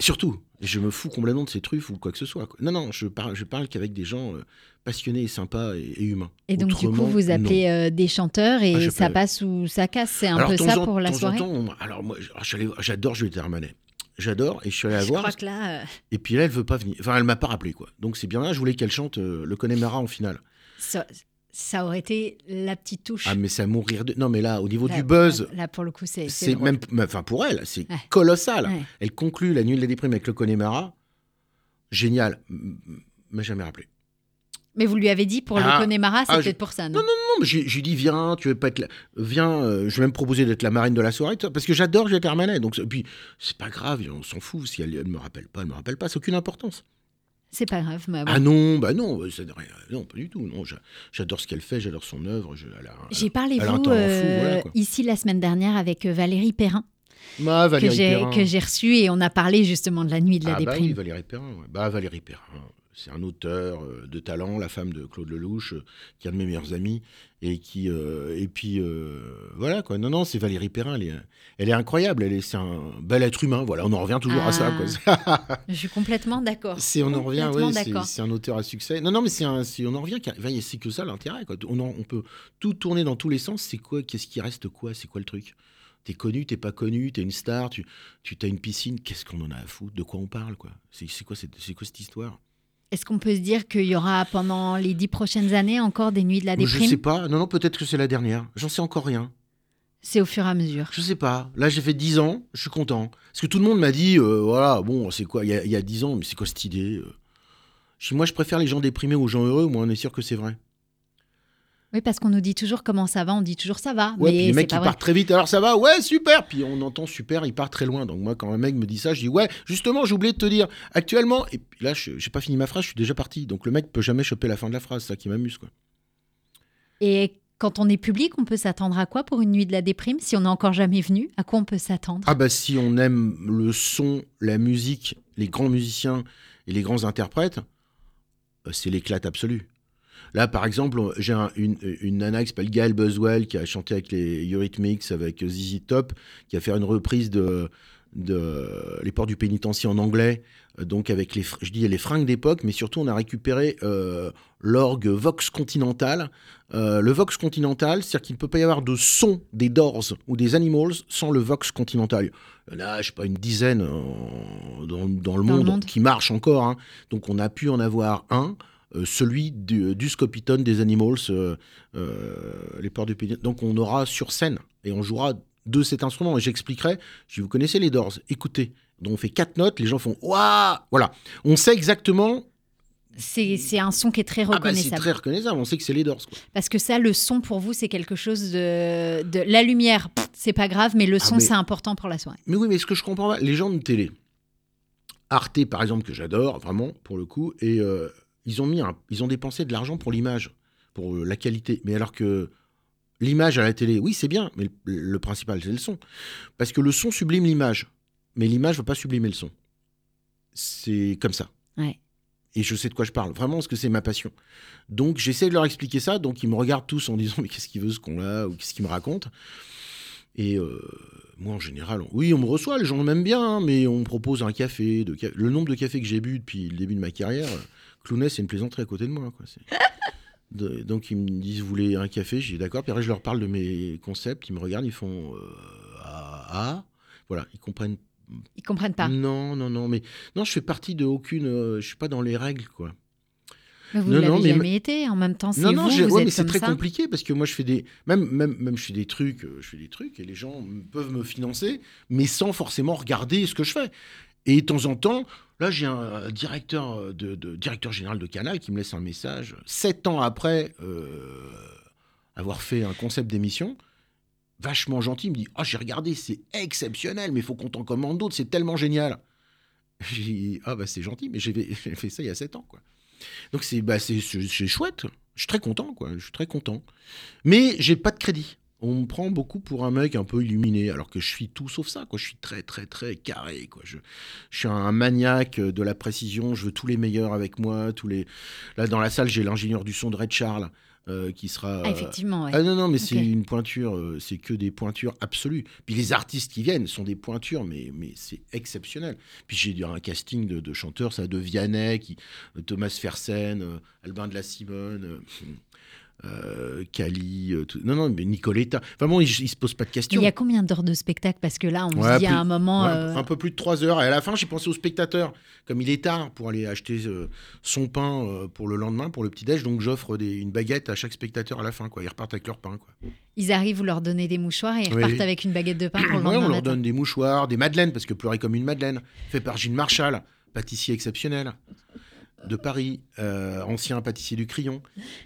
[SPEAKER 3] Surtout, je me fous complètement de ces truffes ou quoi que ce soit. quoi. Non, non, je parle, je parle qu'avec des gens euh, passionnés et sympas et, et humains.
[SPEAKER 1] Et donc, du coup, vous appelez euh, des chanteurs et
[SPEAKER 3] Ah,
[SPEAKER 1] ça passe ou ça casse. C'est un
[SPEAKER 3] Alors,
[SPEAKER 1] peu ça
[SPEAKER 3] en-
[SPEAKER 1] pour la soirée.
[SPEAKER 3] temps, on- alors moi, j'adore Juliette Armanet. J'adore et je suis allé la
[SPEAKER 1] Je
[SPEAKER 3] voir.
[SPEAKER 1] crois que là, euh,
[SPEAKER 3] Et puis là, elle veut pas venir. Enfin, elle m'a pas rappelé quoi. Donc c'est bien là. Je voulais qu'elle chante le Connemara en finale.
[SPEAKER 1] ça, ça aurait été la petite touche.
[SPEAKER 3] Ah mais c'est à mourir de. Non mais là, au niveau
[SPEAKER 1] Là-
[SPEAKER 3] du buzz,
[SPEAKER 1] Là, pour le coup, c'est.
[SPEAKER 3] même, enfin pour elle, c'est
[SPEAKER 1] Ouais.
[SPEAKER 3] colossal.
[SPEAKER 1] Ouais.
[SPEAKER 3] Elle conclut la nuit de la déprime avec le Connemara. Génial. M'a jamais rappelé.
[SPEAKER 1] Mais vous lui avez dit pour
[SPEAKER 3] Ah,
[SPEAKER 1] le Connemara, c'est
[SPEAKER 3] ah, je-
[SPEAKER 1] peut-être pour ça, non,
[SPEAKER 3] Non, Non, mais j'ai dit viens, tu veux pas être là. Viens, euh, je vais même proposer d'être la marraine de la soirée, ça, parce que j'adore Juliette Armanet. Donc et puis c'est pas grave, on s'en fout si elle, elle me rappelle pas, elle me rappelle pas, c'est aucune importance.
[SPEAKER 1] C'est pas grave.
[SPEAKER 3] Ah non, bah non, ça n'a rien- non, pas du tout. Non, j'a- j'adore ce qu'elle fait, j'adore son œuvre.
[SPEAKER 1] J'ai parlé, vous,
[SPEAKER 3] fou,
[SPEAKER 1] euh,
[SPEAKER 3] voilà,
[SPEAKER 1] ici la semaine dernière avec euh, Valérie Perrin, que j'ai
[SPEAKER 3] Perrin.
[SPEAKER 1] que j'ai reçue et on a parlé justement de la nuit de la
[SPEAKER 3] ah bah oui,
[SPEAKER 1] déprime.
[SPEAKER 3] Valérie Perrin. ouais. Bah Valérie Perrin, c'est un auteur euh, de talent, la femme de Claude Lelouch, euh, qui est un de mes meilleurs amis, et qui euh, et puis euh, voilà quoi. Non non, c'est Valérie Perrin, elle est, elle est incroyable, elle est c'est un bel être humain. Voilà, on en revient toujours à ça. Quoi.
[SPEAKER 1] Je suis complètement d'accord.
[SPEAKER 3] C'est on en revient, ouais, c'est, un auteur à succès. Non, non, mais c'est, on en revient. c'est que ça l'intérêt. Quoi. On, en- on peut tout tourner dans tous les sens. C'est quoi Qu'est-ce qui reste quoi C'est quoi le truc? T'es connu, t'es pas connu, t'es une star, tu, tu as une piscine. Qu'est-ce qu'on en a à foutre De quoi on parle quoi? C'est quoi cette histoire?
[SPEAKER 1] Est-ce qu'on peut se dire qu'il y aura pendant les dix prochaines années encore des nuits de la
[SPEAKER 3] Je sais
[SPEAKER 1] déprime
[SPEAKER 3] pas. Non, non, peut-être que c'est la dernière. J'en sais encore rien.
[SPEAKER 1] C'est au fur et à mesure.
[SPEAKER 3] Je sais pas. Là, j'ai fait 10 ans. Je suis content. Parce que tout le monde m'a dit, euh, voilà, bon, c'est quoi Il y, a- il y a 10 ans, mais c'est quoi cette idée euh Je dis, Moi, je préfère les gens déprimés aux gens heureux. Moi, on est sûr que c'est vrai.
[SPEAKER 1] Oui, parce qu'on nous dit toujours comment ça va, on dit toujours ça va,
[SPEAKER 3] Ouais, puis
[SPEAKER 1] mais
[SPEAKER 3] les
[SPEAKER 1] c'est
[SPEAKER 3] mecs ils partent très vite, alors ça va, ouais, super. Puis on entend super, il part très loin. Donc moi, quand un mec me dit ça, je dis ouais, justement, j'ai oublié de te dire, actuellement. Et puis là, je j'ai pas fini ma phrase, je suis déjà parti. Donc le mec peut jamais choper la fin de la phrase, c'est ça qui m'amuse, quoi.
[SPEAKER 1] Et quand on est public, on peut s'attendre à quoi pour une nuit de la déprime? Si on n'est encore jamais venu, à quoi on peut s'attendre?
[SPEAKER 3] Ah bah si on aime le son, la musique, les grands musiciens et les grands interprètes, euh, c'est l'éclate absolue. Là, par exemple, j'ai un- une, une nana qui s'appelle Gail Buswell qui a chanté avec les Eurythmics, avec ZZ Top, qui a fait une reprise de, de Les Ports du Pénitencier en anglais, euh, donc avec les, je dis les fringues d'époque, mais surtout on a récupéré euh, l'orgue Vox Continental. Euh, le Vox Continental, c'est-à-dire qu'il ne peut pas y avoir de son des Doors ou des Animals sans le Vox Continental. Il y en a, je sais pas, une dizaine euh, dans, dans le,
[SPEAKER 1] Dans le
[SPEAKER 3] monde qui marchent encore. hein. Donc on a pu en avoir un. Euh, celui du, du Scopitone des Animals, euh, euh, les ports du pays. Donc on aura sur scène et on jouera de cet instrument. Et j'expliquerai, je dis, vous connaissez les Doors, écoutez. Donc on fait quatre notes, les gens font Waouh Voilà. On sait exactement.
[SPEAKER 1] C'est c'est un son qui est très
[SPEAKER 3] Ah bah, c'est
[SPEAKER 1] reconnaissable.
[SPEAKER 3] très reconnaissable, on sait que c'est les Doors. quoi.
[SPEAKER 1] Parce que ça, le son pour vous, c'est quelque chose de, de- La lumière, c'est pas grave, mais le
[SPEAKER 3] Ah,
[SPEAKER 1] son,
[SPEAKER 3] mais-
[SPEAKER 1] c'est important pour la soirée.
[SPEAKER 3] Mais oui, mais ce que je comprends pas, les gens de télé, Arte par exemple, que j'adore vraiment pour le coup, et euh, ils ont mis, un- ils ont dépensé de l'argent pour l'image, pour euh, la qualité. Mais alors que l'image à la télé, oui, c'est bien, mais le, le principal c'est le son, parce que le son sublime l'image, mais l'image ne va pas sublimer le son. C'est comme ça.
[SPEAKER 1] Ouais.
[SPEAKER 3] Et je sais de quoi je parle, vraiment, parce que c'est ma passion. Donc j'essaie de leur expliquer ça, donc ils me regardent tous en disant mais qu'est-ce qu'il veut ce con-là, ou qu'est-ce qu'il me raconte. Et euh, moi en général, on- oui, on me reçoit, les gens m'aiment bien, hein, mais on me propose un café. De Le nombre de cafés que j'ai bu depuis le début de ma carrière, c'est une plaisanterie à côté de moi. Quoi. De- donc ils me disent, vous voulez un café? J'ai d'accord, puis après je leur parle de mes concepts, ils me regardent, ils font euh, ah, ah. Voilà, ils comprennent
[SPEAKER 1] Ils comprennent pas.
[SPEAKER 3] non, non, non, mais non, je fais partie de aucune. euh, je suis pas dans les règles, quoi.
[SPEAKER 1] Mais vous
[SPEAKER 3] Non,
[SPEAKER 1] ne
[SPEAKER 3] non,
[SPEAKER 1] l'avez
[SPEAKER 3] mais-
[SPEAKER 1] jamais été. En même temps, c'est
[SPEAKER 3] Non,
[SPEAKER 1] vous,
[SPEAKER 3] non, j'ai-
[SPEAKER 1] vous
[SPEAKER 3] ouais,
[SPEAKER 1] êtes
[SPEAKER 3] mais c'est très
[SPEAKER 1] ça.
[SPEAKER 3] compliqué parce que moi, je fais des, même, même, même, je fais des trucs, euh, je fais des trucs et les gens peuvent me financer, mais sans forcément regarder ce que je fais. Et de temps en temps, là, j'ai un directeur euh, de, de- directeur général de Canal qui me laisse un message sept ans après euh, avoir fait un concept d'émission. Vachement gentil, il me dit Ah, j'ai regardé, c'est exceptionnel, mais il faut qu'on t'en commande d'autres, c'est tellement génial. J'ai dit Ah, bah c'est gentil, mais j'ai fait, ça il y a sept ans, quoi. Donc c'est bah, chouette. Je suis très content, quoi. Je suis très content. Mais j'ai pas de crédit. On me prend beaucoup pour un mec un peu illuminé, alors que je suis tout sauf ça, quoi. Je suis très, très, très carré, quoi. Je, je suis un maniaque de la précision. Je veux tous les meilleurs avec moi. Tous les... Là, dans la salle, j'ai l'ingénieur du son de Red Charles, euh, qui sera...
[SPEAKER 1] Ah, effectivement, ouais.
[SPEAKER 3] Ah non, non, mais c'est une pointure, euh, c'est que des pointures absolues. Puis les artistes qui viennent sont des pointures, mais, mais c'est exceptionnel. Puis j'ai un casting de, de chanteurs, ça, de Vianney, qui, euh, Thomas Fersen, euh, Albin de la Simone, euh, Cali, euh, tout- non, non, mais Nicoletta. Enfin bon, il, il se pose pas de
[SPEAKER 1] Mais
[SPEAKER 3] questions.
[SPEAKER 1] il y a combien d'heures de spectacle? Parce que là, on
[SPEAKER 3] Ouais,
[SPEAKER 1] se dit à un moment.
[SPEAKER 3] Ouais,
[SPEAKER 1] euh,
[SPEAKER 3] Un peu plus de trois heures. Et à la fin, j'ai pensé aux spectateurs. Comme il est tard pour aller acheter son pain pour le lendemain, pour le petit-déj, donc j'offre des- une baguette à chaque spectateur à la fin. Quoi. Ils repartent avec leur pain. Quoi.
[SPEAKER 1] Ils arrivent, vous leur donnez des mouchoirs et ils
[SPEAKER 3] Oui.
[SPEAKER 1] repartent avec une baguette de pain pour le
[SPEAKER 3] Ouais,
[SPEAKER 1] lendemain
[SPEAKER 3] on leur
[SPEAKER 1] matin.
[SPEAKER 3] donne des mouchoirs, des madeleines, parce que pleurer comme une madeleine, fait par Gilles Marchal, pâtissier exceptionnel. De Paris, euh, ancien pâtissier du Crayon.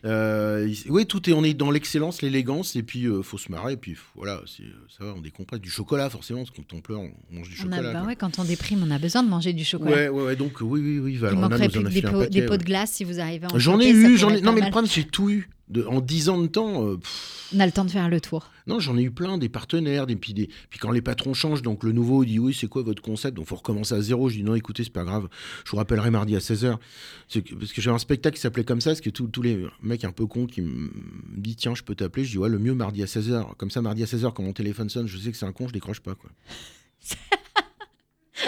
[SPEAKER 3] Euh, il- oui, tout est, on est dans l'excellence, l'élégance, et puis euh, faut se marrer, et puis voilà, ça va, on décompresse. Du chocolat, forcément, parce que quand on pleure, on mange du
[SPEAKER 1] On a,
[SPEAKER 3] chocolat.
[SPEAKER 1] bah ouais, quand on déprime, on a besoin de manger du chocolat.
[SPEAKER 3] ouais, ouais, donc oui, oui, oui.
[SPEAKER 1] Il
[SPEAKER 3] Valrhona
[SPEAKER 1] manquerait plus que
[SPEAKER 3] a
[SPEAKER 1] des, pots, des de glace si vous arrivez en
[SPEAKER 3] J'en ai eu, j'en ai. Non, mais le problème, c'est tout eu. De- en 10 ans de temps, euh,
[SPEAKER 1] On a le temps de faire le tour.
[SPEAKER 3] non, j'en ai eu plein, des partenaires, des, puis, des, puis quand les patrons changent, donc le nouveau dit oui, c'est quoi votre concept? Donc faut recommencer à zéro. Je dis non, écoutez, c'est pas grave, je vous rappellerai mardi à 16h. Parce que j'avais un spectacle qui s'appelait comme ça, parce que tous tous les mecs un peu cons qui me disent tiens, je peux t'appeler. Je dis ouais, le mieux mardi à 16h. Comme ça, mardi à 16h, quand mon téléphone sonne, je sais que c'est un con, je décroche pas. quoi.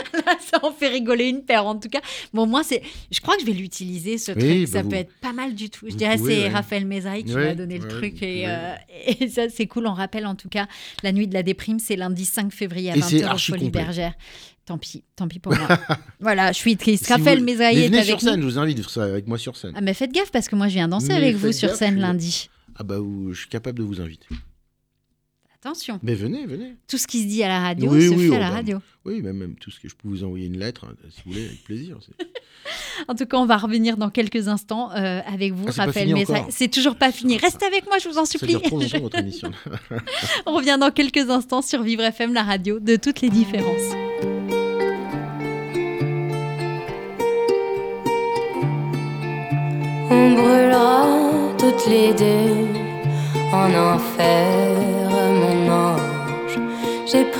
[SPEAKER 1] ça en fait rigoler une paire en tout cas. Bon, moi, c'est, je crois que je vais l'utiliser ce
[SPEAKER 3] Oui,
[SPEAKER 1] truc.
[SPEAKER 3] bah
[SPEAKER 1] ça
[SPEAKER 3] vous-
[SPEAKER 1] peut être pas mal du tout. Je
[SPEAKER 3] vous
[SPEAKER 1] dirais c'est
[SPEAKER 3] ouais.
[SPEAKER 1] Raphaël Mézari qui
[SPEAKER 3] Ouais,
[SPEAKER 1] m'a donné le truc et, euh, et ça c'est cool. On rappelle en tout cas la nuit de la déprime, c'est lundi 5 février à
[SPEAKER 3] Et c'est
[SPEAKER 1] 20h au Folie. Bergère. Tant pis, tant pis pour moi. voilà, je suis triste.
[SPEAKER 3] Si
[SPEAKER 1] Raphaël
[SPEAKER 3] vous- Mais
[SPEAKER 1] est
[SPEAKER 3] venez
[SPEAKER 1] avec
[SPEAKER 3] sur scène,
[SPEAKER 1] nous.
[SPEAKER 3] je vous invite à faire ça avec moi sur scène.
[SPEAKER 1] Ah mais faites gaffe parce que moi je viens danser
[SPEAKER 3] Mais
[SPEAKER 1] avec vous sur scène lundi.
[SPEAKER 3] Ah bah je suis capable de vous inviter.
[SPEAKER 1] Attention,
[SPEAKER 3] Mais venez, venez.
[SPEAKER 1] tout ce qui se dit à la radio
[SPEAKER 3] Oui,
[SPEAKER 1] se
[SPEAKER 3] oui,
[SPEAKER 1] fait à la radio.
[SPEAKER 3] Oui, même, même tout ce que je peux vous envoyer une lettre, hein, si vous voulez, avec plaisir.
[SPEAKER 1] En tout cas, on va revenir dans quelques instants euh, avec vous,
[SPEAKER 3] Ah,
[SPEAKER 1] Raphaël
[SPEAKER 3] encore.
[SPEAKER 1] C'est toujours pas fini. Restez avec moi, je vous en
[SPEAKER 3] Ça
[SPEAKER 1] supplie.
[SPEAKER 3] dure trop longtemps votre émission.
[SPEAKER 1] On revient dans quelques instants sur Vivre FM, la radio de toutes les différences.
[SPEAKER 4] On brûlera toutes les deux en enfer,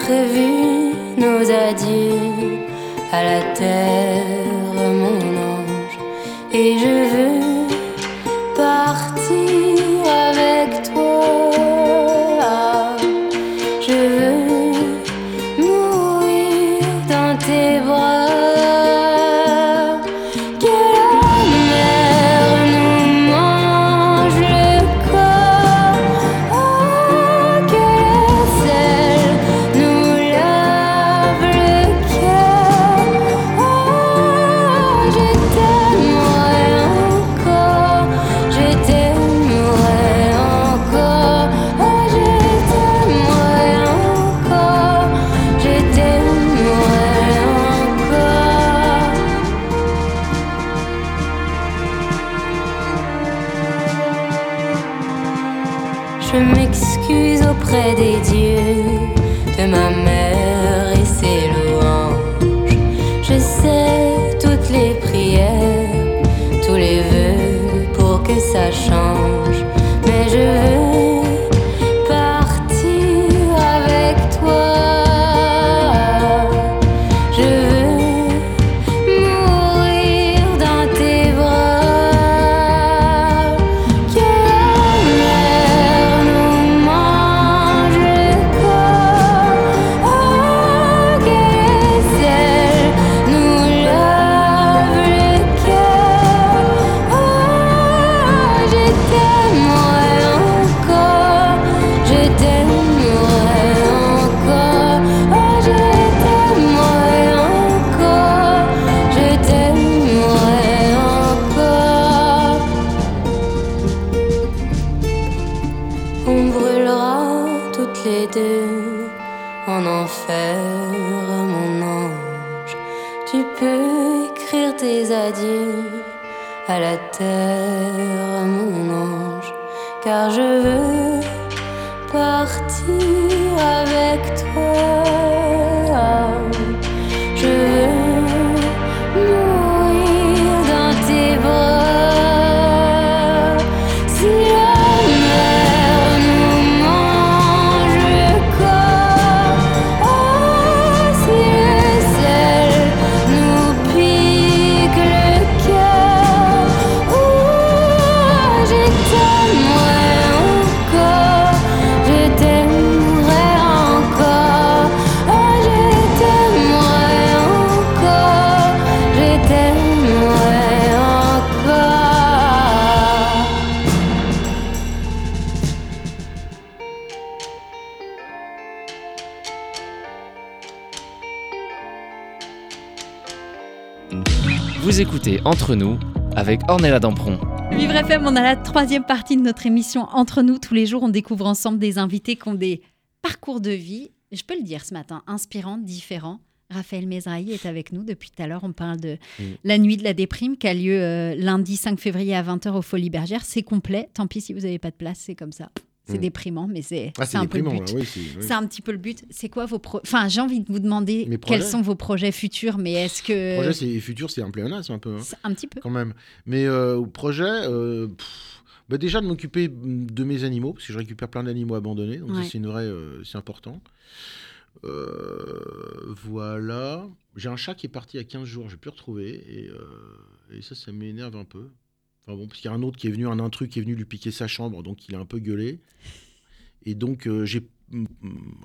[SPEAKER 4] prévu nos adieux à la terre, mon ange. Et je
[SPEAKER 2] Entre nous avec Ornella Dampron.
[SPEAKER 1] Vivre FM, on a la troisième partie de notre émission Entre nous. Tous les jours, on découvre ensemble des invités qui ont des parcours de vie, je peux le dire ce matin, inspirants, différents, Raphaël Mesrahi est avec nous depuis tout à l'heure. On parle de la nuit de la déprime qui a lieu euh, lundi 5 février à 20h au Folies Bergères. C'est complet. Tant pis si vous n'avez pas de place, c'est comme ça. C'est
[SPEAKER 3] Mm.
[SPEAKER 1] déprimant, mais c'est
[SPEAKER 3] Ah,
[SPEAKER 1] un peu le but.
[SPEAKER 3] oui, c'est- oui.
[SPEAKER 1] Un petit peu le but. C'est quoi vos projets Enfin, j'ai envie de vous demander quels sont vos projets futurs, mais est-ce que.
[SPEAKER 3] Projet, c'est futur, c'est un pléonasme un peu, hein,
[SPEAKER 1] un petit peu.
[SPEAKER 3] quand même. Mais euh, projet, euh, pff, bah déjà de m'occuper de mes animaux, parce que je récupère plein d'animaux abandonnés, donc
[SPEAKER 1] Ouais.
[SPEAKER 3] c'est une vraie, euh, c'est important. Euh, voilà. J'ai un chat qui est parti il y a 15 jours, j'ai pu le retrouver, et, et ça, ça m'énerve un peu. Enfin bon, parce qu'il y a un autre qui est venu, un intrus qui est venu lui piquer sa chambre, donc il a un peu gueulé. Et donc euh, j'ai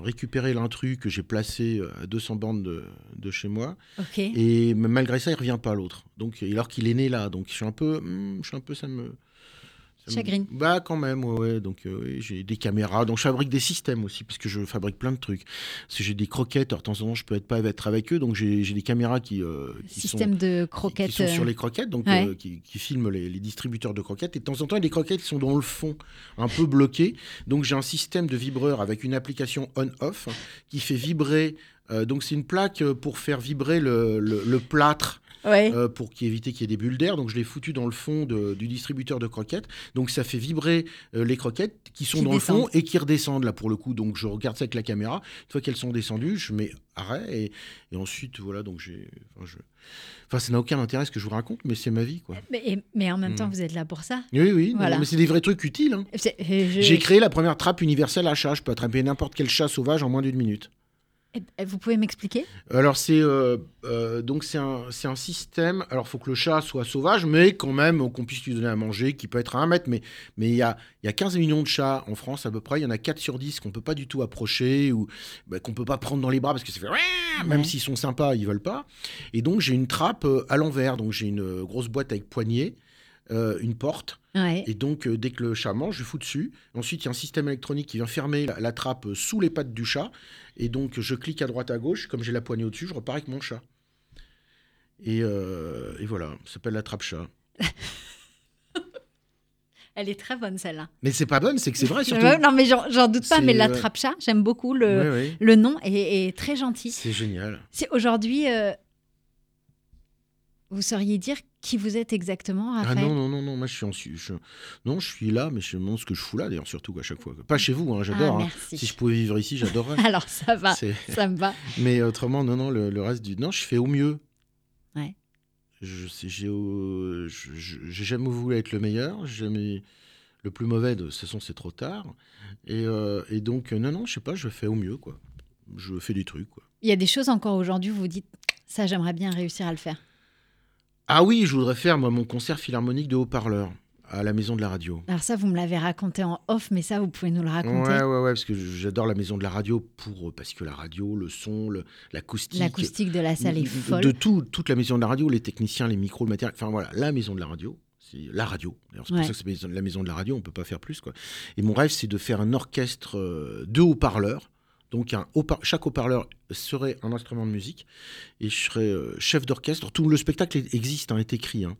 [SPEAKER 3] récupéré l'intrus que j'ai placé euh, à 200 bornes de, de chez moi. Et malgré ça, il revient pas l'autre. Donc, alors qu'il est né là, donc je suis un peu, hmm, je suis un peu, ça me ça me-
[SPEAKER 1] Chagrine.
[SPEAKER 3] Bah quand même, ouais. ouais. Donc euh, j'ai des caméras, donc je fabrique des systèmes aussi parce que je fabrique plein de trucs. Parce que j'ai des croquettes, alors de temps en temps, je peux être pas être avec eux, donc j'ai j'ai des caméras qui, euh, qui sont
[SPEAKER 1] Système de croquettes.
[SPEAKER 3] qui sont sur
[SPEAKER 1] euh,
[SPEAKER 3] les croquettes, donc
[SPEAKER 1] ouais.
[SPEAKER 3] euh, qui, qui filment les, les distributeurs de croquettes. Et de temps en temps, il y a des croquettes qui sont dans le fond, un peu bloquées. Donc j'ai un système de vibreur avec une application on-off qui fait vibrer. euh, donc c'est une plaque euh, pour faire vibrer le, le- le plâtre
[SPEAKER 1] Ouais.
[SPEAKER 3] euh, pour qui- éviter qu'il y ait des bulles d'air. Donc je l'ai foutu dans le fond de- du distributeur de croquettes. Donc ça fait vibrer euh, les croquettes qui sont
[SPEAKER 1] Qui
[SPEAKER 3] dans le fond et qui redescendent là pour le coup. Donc je regarde ça avec la caméra. Une fois qu'elles sont descendues, je mets arrêt et, et ensuite voilà. Donc j'ai, enfin, je- enfin ça n'a aucun intérêt ce que je vous raconte, mais c'est ma vie quoi.
[SPEAKER 1] Mais, mais en même temps,
[SPEAKER 3] Mm.
[SPEAKER 1] vous êtes là pour ça.
[SPEAKER 3] Oui oui. non, mais c'est des vrais trucs utiles. hein.
[SPEAKER 1] Euh, je-
[SPEAKER 3] J'ai créé la première trappe universelle à chat. Je peux attraper n'importe quel chat sauvage en moins d'une minute.
[SPEAKER 1] Eh, Vous pouvez m'expliquer?
[SPEAKER 3] Alors c'est euh, euh, donc c'est un, un système. Alors faut que le chat soit sauvage, mais quand même qu'on puisse lui donner à manger, qui peut être à un mètre. Mais mais il y a y a 15 millions de chats en France à peu près. Il y en a 4 sur 10 qu'on peut pas du tout approcher ou bah, qu'on peut pas prendre dans les bras parce que ça fait même s'ils sont sympas, ils veulent pas. Et donc j'ai une trappe euh, à l'envers. Donc j'ai une grosse boîte avec poignée, euh, une porte.
[SPEAKER 1] Ouais.
[SPEAKER 3] Et donc, euh, dès que le chat mange, je fous dessus. Ensuite, il y a un système électronique qui vient fermer la, la trappe euh, sous les pattes du chat. Et donc, je clique à droite, à gauche. Comme j'ai la poignée au-dessus, je repars avec mon chat. Et, euh, et voilà, ça s'appelle la trappe chat.
[SPEAKER 1] Elle est très bonne celle-là.
[SPEAKER 3] Mais c'est pas bonne, c'est que c'est vrai surtout.
[SPEAKER 1] Non, mais j'en doute pas, mais la
[SPEAKER 3] euh,
[SPEAKER 1] trappe-chat, j'aime beaucoup le, le nom est, est très gentil.
[SPEAKER 3] C'est génial.
[SPEAKER 1] C'est aujourd'hui. euh, vous sauriez dire qui vous êtes exactement,
[SPEAKER 3] Ah
[SPEAKER 1] Raphaël
[SPEAKER 3] non, non, non, non, moi je suis en su- je- Non, je suis là, mais je me demande ce que je fous là d'ailleurs, surtout à chaque fois. Pas chez vous, hein, j'adore.
[SPEAKER 1] Ah,
[SPEAKER 3] hein. Si je pouvais vivre ici, j'adorerais.
[SPEAKER 1] Alors ça va, ça me va.
[SPEAKER 3] Mais autrement, non, non, le, le reste du. Non, je fais au mieux.
[SPEAKER 1] Ouais.
[SPEAKER 3] Je sais, j'ai, j'ai jamais voulu être le meilleur, j'ai jamais le plus mauvais. De toute façon, c'est trop tard. Et, euh, et donc, euh, non, non, je sais pas, je fais au mieux, quoi. Je fais des trucs, quoi.
[SPEAKER 1] Il y a des choses encore aujourd'hui où vous dites ça, j'aimerais bien réussir à le faire.
[SPEAKER 3] Ah oui, je voudrais faire moi mon concert philharmonique de haut-parleur à la Maison de la Radio.
[SPEAKER 1] Alors ça, vous me l'avez raconté en off, mais ça, vous pouvez nous le raconter.
[SPEAKER 3] Ouais, ouais, ouais, parce que j'adore la Maison de la Radio pour parce que la radio, le son, l'acoustique.
[SPEAKER 1] L'acoustique de la salle est folle.
[SPEAKER 3] De tout, toute la maison de la radio, les techniciens, les micros, le matériel. Enfin voilà, la maison de la radio. C'est la radio. C'est
[SPEAKER 1] Ouais.
[SPEAKER 3] pour ça que c'est la maison de la radio, on peut pas faire plus. Quoi. Et mon rêve, c'est de faire un orchestre euh, de haut-parleurs. Donc un haut chaque haut-parleur serait un instrument de musique. Et je serais euh, chef d'orchestre. Tout le spectacle existe, hein, est écrit. hein.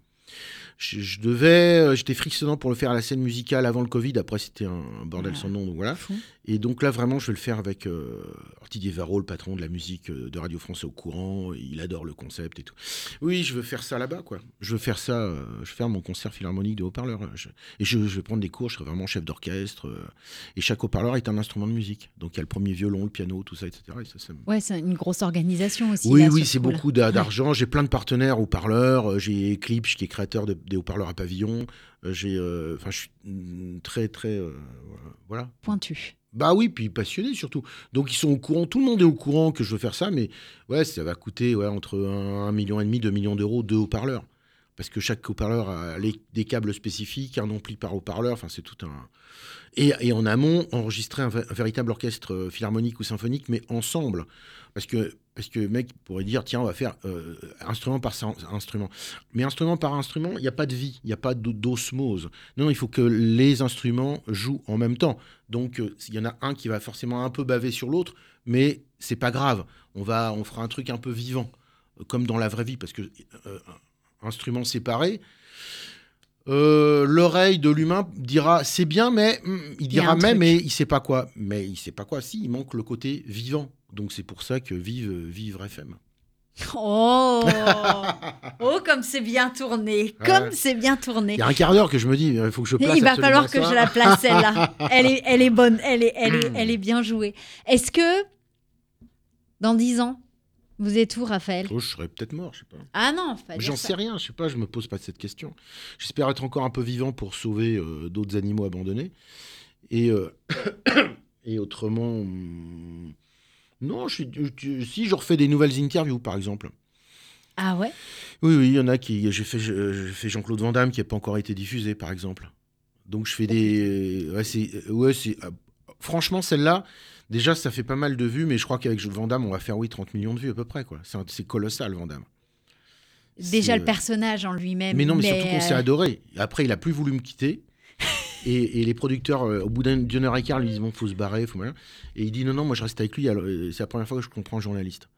[SPEAKER 3] Je, je devais, euh, j'étais frissonnant pour le faire à la scène musicale avant le Covid. Après, c'était un, bordel
[SPEAKER 1] Ah.
[SPEAKER 3] sans nom. Donc voilà.
[SPEAKER 1] Fou.
[SPEAKER 3] Et donc là, vraiment, je vais le faire avec euh, Didier Varro, le patron de la musique euh, de Radio France au courant. Il adore le concept et tout. Oui, je veux faire ça là-bas, quoi. Je veux faire ça, euh, je veux faire mon concert philharmonique de haut-parleur. et je, je vais prendre des cours, je serai vraiment chef d'orchestre. euh, et chaque haut-parleur est un instrument de musique. Donc il y a le premier violon, le piano, tout ça, etc. Et ça, ça me-
[SPEAKER 1] Ouais, c'est une grosse organisation aussi.
[SPEAKER 3] oui,
[SPEAKER 1] là,
[SPEAKER 3] oui,
[SPEAKER 1] ce
[SPEAKER 3] c'est beaucoup d'a- d'argent. J'ai plein de partenaires haut-parleurs. J'ai Eclipse qui est créateur de- des haut-parleurs à pavillon. J'ai, enfin, je suis mm, très, très, voilà.
[SPEAKER 1] Pointu.
[SPEAKER 3] Bah oui, puis passionné surtout. Donc ils sont au courant, tout le monde est au courant que je veux faire ça, mais ouais, ça va coûter ouais, entre 1, million et demi, 2 millions d'euros, deux haut-parleurs. Parce que chaque haut-parleur a des câbles spécifiques, un ampli par haut-parleur, enfin c'est tout un... Et, en amont, enregistrer un véritable orchestre euh, philharmonique ou symphonique, mais ensemble. Parce que, parce que le mec pourrait dire, tiens, on va faire euh, instrument par instrument. Mais instrument par instrument, il n'y a pas de vie, il n'y a pas d'o- d'osmose. Non, non, il faut que les instruments jouent en même temps. Donc, euh, il y en a un qui va forcément un peu baver sur l'autre, mais c'est pas grave. On, va, on fera un truc un peu vivant, euh, comme dans la vraie vie, parce que euh, instruments séparés, euh, l'oreille de l'humain dira c'est bien, mais hum, il dira mais, mais il sait pas quoi. Mais il sait pas quoi. Si, il manque le côté vivant. Donc c'est pour ça que vive, vive FM.
[SPEAKER 1] Oh Oh, comme c'est bien tourné Comme c'est bien tourné
[SPEAKER 3] Il y a un quart d'heure que je me dis, il faut que je place.
[SPEAKER 1] Il va falloir que
[SPEAKER 3] ça.
[SPEAKER 1] je la place celle-là. Elle est, elle est bonne, elle est, elle est, elle est bien jouée. Est-ce que dans 10 ans, vous êtes où, Raphaël?
[SPEAKER 3] Oh, je serais peut-être mort, je sais pas.
[SPEAKER 1] Ah non,
[SPEAKER 3] J'en sais rien, je sais pas, je me pose pas cette question. J'espère être encore un peu vivant pour sauver euh, d'autres animaux abandonnés. Et, euh, et autrement, hum, non, je suis, je- si je refais des nouvelles interviews, par exemple.
[SPEAKER 1] Ah ouais?
[SPEAKER 3] Oui, oui, il y en a qui. J'ai fait, Jean-Claude Van Damme qui n'a pas encore été diffusé, par exemple. Donc je fais des. Ouais, c'est. Ouais, ah, Franchement, celle-là, déjà, ça fait pas mal de vues, mais je crois qu'avec Van Damme, on va faire, oui, 30 millions de vues à peu près, quoi. C'est colossal, Van Damme.
[SPEAKER 1] Déjà le personnage en lui-même.
[SPEAKER 3] Mais non, mais, surtout qu'on s'est
[SPEAKER 1] euh,
[SPEAKER 3] adoré. Après, il a plus voulu me quitter. Et, et les producteurs, euh, au bout d'un- d'une heure et quart, lui disent bon, faut se barrer, faut machin. Et il dit non, non, moi je reste avec lui. Euh, c'est la première fois que je comprends un journaliste.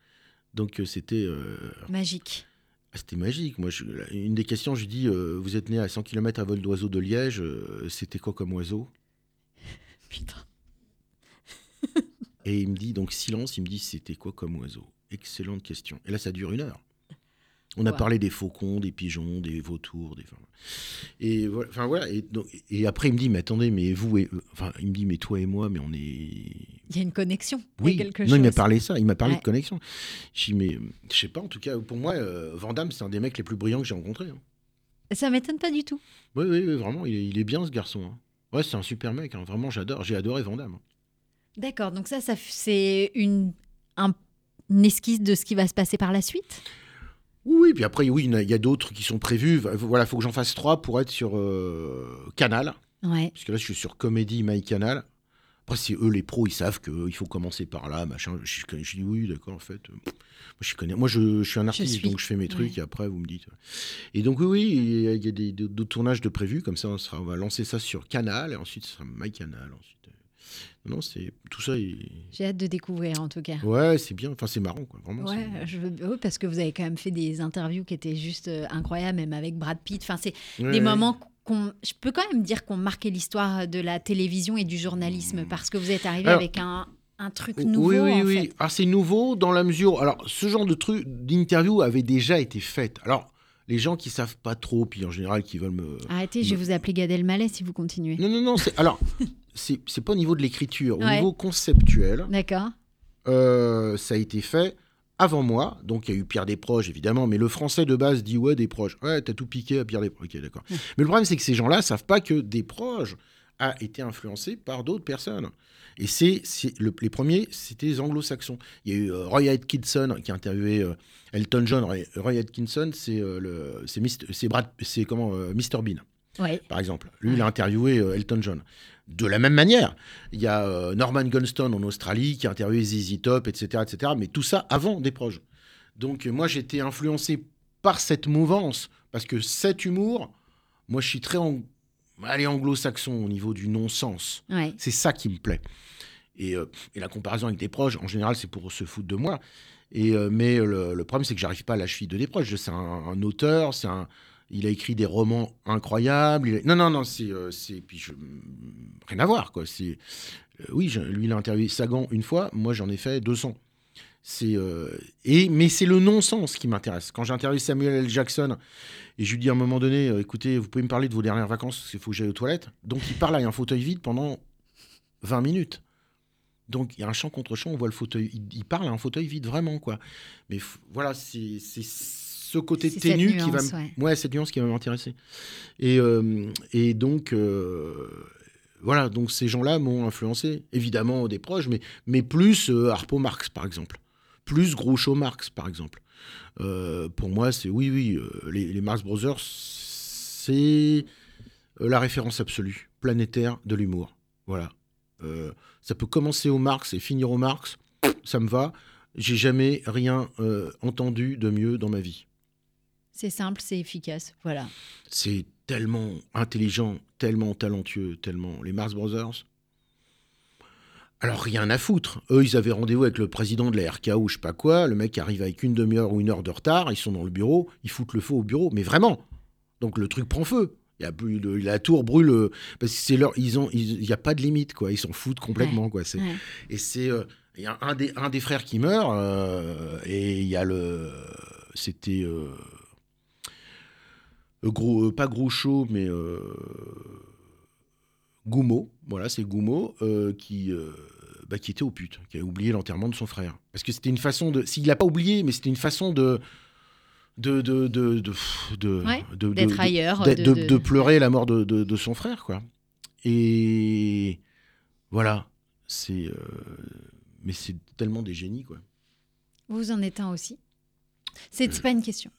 [SPEAKER 3] Donc euh, c'était euh,
[SPEAKER 1] Magique.
[SPEAKER 3] ah, c'était magique. Moi, je- une des questions, je lui dis euh, vous êtes né à 100 km à vol d'oiseau de Liège. c'était quoi comme oiseau?
[SPEAKER 1] Putain.
[SPEAKER 3] Et il me dit donc silence. Il me dit c'était quoi comme oiseau? Excellente question. Et là, ça dure une heure. On a
[SPEAKER 1] Wow.
[SPEAKER 3] parlé des faucons, des pigeons, des vautours, des. Et voilà. Enfin voilà. Et, donc- et après, il me dit mais attendez, mais vous et enfin, il me dit mais toi et moi, mais on est.
[SPEAKER 1] Il y a une connexion. il y a
[SPEAKER 3] Oui.
[SPEAKER 1] quelque
[SPEAKER 3] non, il m'a parlé ça. Il m'a parlé
[SPEAKER 1] Ouais.
[SPEAKER 3] de connexion. Je dis mais je sais pas. En tout cas, pour moi, euh, Van Damme, c'est un des mecs les plus brillants que j'ai rencontrés. hein.
[SPEAKER 1] Ça m'étonne pas du tout.
[SPEAKER 3] Oui, oui, oui, vraiment, il est, il est bien ce garçon. hein. Ouais, c'est un super mec. hein. Vraiment, j'adore. J'ai adoré Van Damme.
[SPEAKER 1] D'accord, donc ça, ça c'est une, un- une esquisse de ce qui va se passer par la suite?
[SPEAKER 3] Oui, puis après, oui, il y a- il d'autres qui sont prévus. Voilà, faut que j'en fasse trois pour être sur euh, Canal.
[SPEAKER 1] Ouais.
[SPEAKER 3] Puisque là, je suis sur Comédie My Canal. Après, c'est eux, les pros, ils savent qu'il faut commencer par là, machin. Je, je, je dis oui, d'accord, en fait. euh, Moi, je, connais, moi je, je suis un artiste,
[SPEAKER 1] suis.
[SPEAKER 3] donc je fais mes trucs
[SPEAKER 1] Ouais.
[SPEAKER 3] et après, vous me dites. Et donc, oui, oui, il y a, il y a des, d'autres tournages de prévus. Comme ça, on, sera, on va lancer ça sur Canal et ensuite, ce sera My Canal. Ensuite. Non, c'est tout ça. est-
[SPEAKER 1] J'ai hâte de découvrir en tout cas.
[SPEAKER 3] Ouais, c'est bien. Enfin, c'est marrant, quoi. Vraiment.
[SPEAKER 1] Ouais, je veux- oui, parce que vous avez quand même fait des interviews qui étaient juste euh, incroyables, même avec Brad Pitt. Enfin, c'est
[SPEAKER 3] Ouais,
[SPEAKER 1] des
[SPEAKER 3] ouais.
[SPEAKER 1] moments qu'on, je peux quand même dire qu'on marqué l'histoire de la télévision et du journalisme parce que vous êtes arrivé
[SPEAKER 3] Alors-
[SPEAKER 1] avec un, un truc
[SPEAKER 3] Oui,
[SPEAKER 1] nouveau.
[SPEAKER 3] oui,
[SPEAKER 1] en
[SPEAKER 3] oui.
[SPEAKER 1] fait.
[SPEAKER 3] Alors, c'est nouveau dans la mesure. Alors, ce genre de truc, d'interview avait déjà été fait. Alors, les gens qui savent pas trop, puis en général qui veulent me.
[SPEAKER 1] Arrêtez, je vais vous appeler Gad Elmaleh si vous continuez.
[SPEAKER 3] Non, non, non. c'est- Alors, c'est c'est pas au niveau de l'écriture. Au
[SPEAKER 1] Ouais.
[SPEAKER 3] niveau conceptuel,
[SPEAKER 1] D'accord.
[SPEAKER 3] euh, ça a été fait avant moi. Donc, il y a eu Pierre Desproges, évidemment. Mais le français de base dit Ouais, Desproges. Ouais, t'as tout piqué à Pierre Desproges. Ok, d'accord. Mais le problème, c'est que ces gens-là savent pas que Desproges a été influencé par d'autres personnes. Et c'est c'est le- les premiers, c'était les anglo-saxons. Il y a eu euh, Roy Atkinson qui a interviewé euh, Elton John. Roy, Roy Atkinson, c'est le, c'est comment Mr Bean
[SPEAKER 1] Ouais.
[SPEAKER 3] par exemple. Lui, il a interviewé Elton John. De la même manière, il y a euh, Norman Gunston en Australie qui a interviewé ZZ Top, etc., etc. Mais tout ça avant des proches. Donc moi, j'étais influencé par cette mouvance parce que cet humour, moi, je suis très ang- allez, anglo-saxon au niveau du non-sens.
[SPEAKER 1] Ouais.
[SPEAKER 3] C'est ça qui me plaît. Et, euh, et la comparaison avec des proches, en général, c'est pour se foutre de moi. Et, euh, mais le, le problème, c'est que j'arrive pas à la cheville de des proches. C'est un, un auteur, c'est un, il a écrit des romans incroyables. Non, non, non, c'est, euh, puis rien à voir, quoi. C'est, euh, oui, je- lui, il a interviewé Sagan une fois. Moi, j'en ai fait 200. C'est, euh, et, mais c'est le non-sens qui m'intéresse. Quand j'ai interviewé Samuel L. Jackson et je lui dis à un moment donné, écoutez, vous pouvez me parler de vos dernières vacances, parce qu'il faut que j'aille aux toilettes. Donc il parle à un fauteuil vide pendant 20 minutes. Donc il y a un champ contre champ, on voit le fauteuil, il, il parle à un fauteuil vide vraiment quoi. Mais voilà, c'est ce côté ténu qui va
[SPEAKER 1] ouais.
[SPEAKER 3] ouais, cette nuance qui va m'intéresser. Et euh, et donc euh, voilà, donc ces gens-là m'ont influencé, évidemment des proches, mais mais plus euh, Harpo Marx par exemple, plus Groucho Marx par exemple. Euh, pour moi, c'est oui, oui, euh, les, les Marx Brothers, c'est la référence absolue, planétaire de l'humour. Voilà. Ça peut commencer au Marx et finir au Marx, ça me va. J'ai jamais rien entendu de mieux dans ma vie.
[SPEAKER 1] C'est simple, c'est efficace. Voilà.
[SPEAKER 3] C'est tellement intelligent, tellement talentueux, tellement. Les Mars Brothers. Alors rien à foutre. Eux, ils avaient rendez-vous avec le président de la RKO ou je sais pas quoi. Le mec arrive avec une demi-heure ou une heure de retard. Ils sont dans le bureau. Ils foutent le feu au bureau. Mais vraiment. Donc le truc prend feu. Il y a plus de- la tour brûle euh, parce que c'est leur, ils ont, il n'y a pas de limite quoi. Ils s'en foutent complètement quoi. C'est
[SPEAKER 1] Ouais.
[SPEAKER 3] et c'est euh, il y a un des un des frères qui meurt euh, et il y a le c'était euh, gros euh, pas Groucho mais euh, Goumeau, voilà, c'est Goumeau euh, qui, euh, bah, qui était au pute, qui a oublié l'enterrement de son frère. Parce que c'était une façon de. S'il l'a pas oublié, mais c'était une façon de. de. de. de. de. de-
[SPEAKER 1] Ouais,
[SPEAKER 3] de- de-
[SPEAKER 1] d'être ailleurs, de-
[SPEAKER 3] de- pleurer la mort de, son frère, quoi. Et. Voilà. C'est. euh, mais c'est tellement des génies, quoi.
[SPEAKER 1] Vous en êtes un aussi? C'est c'est pas une question.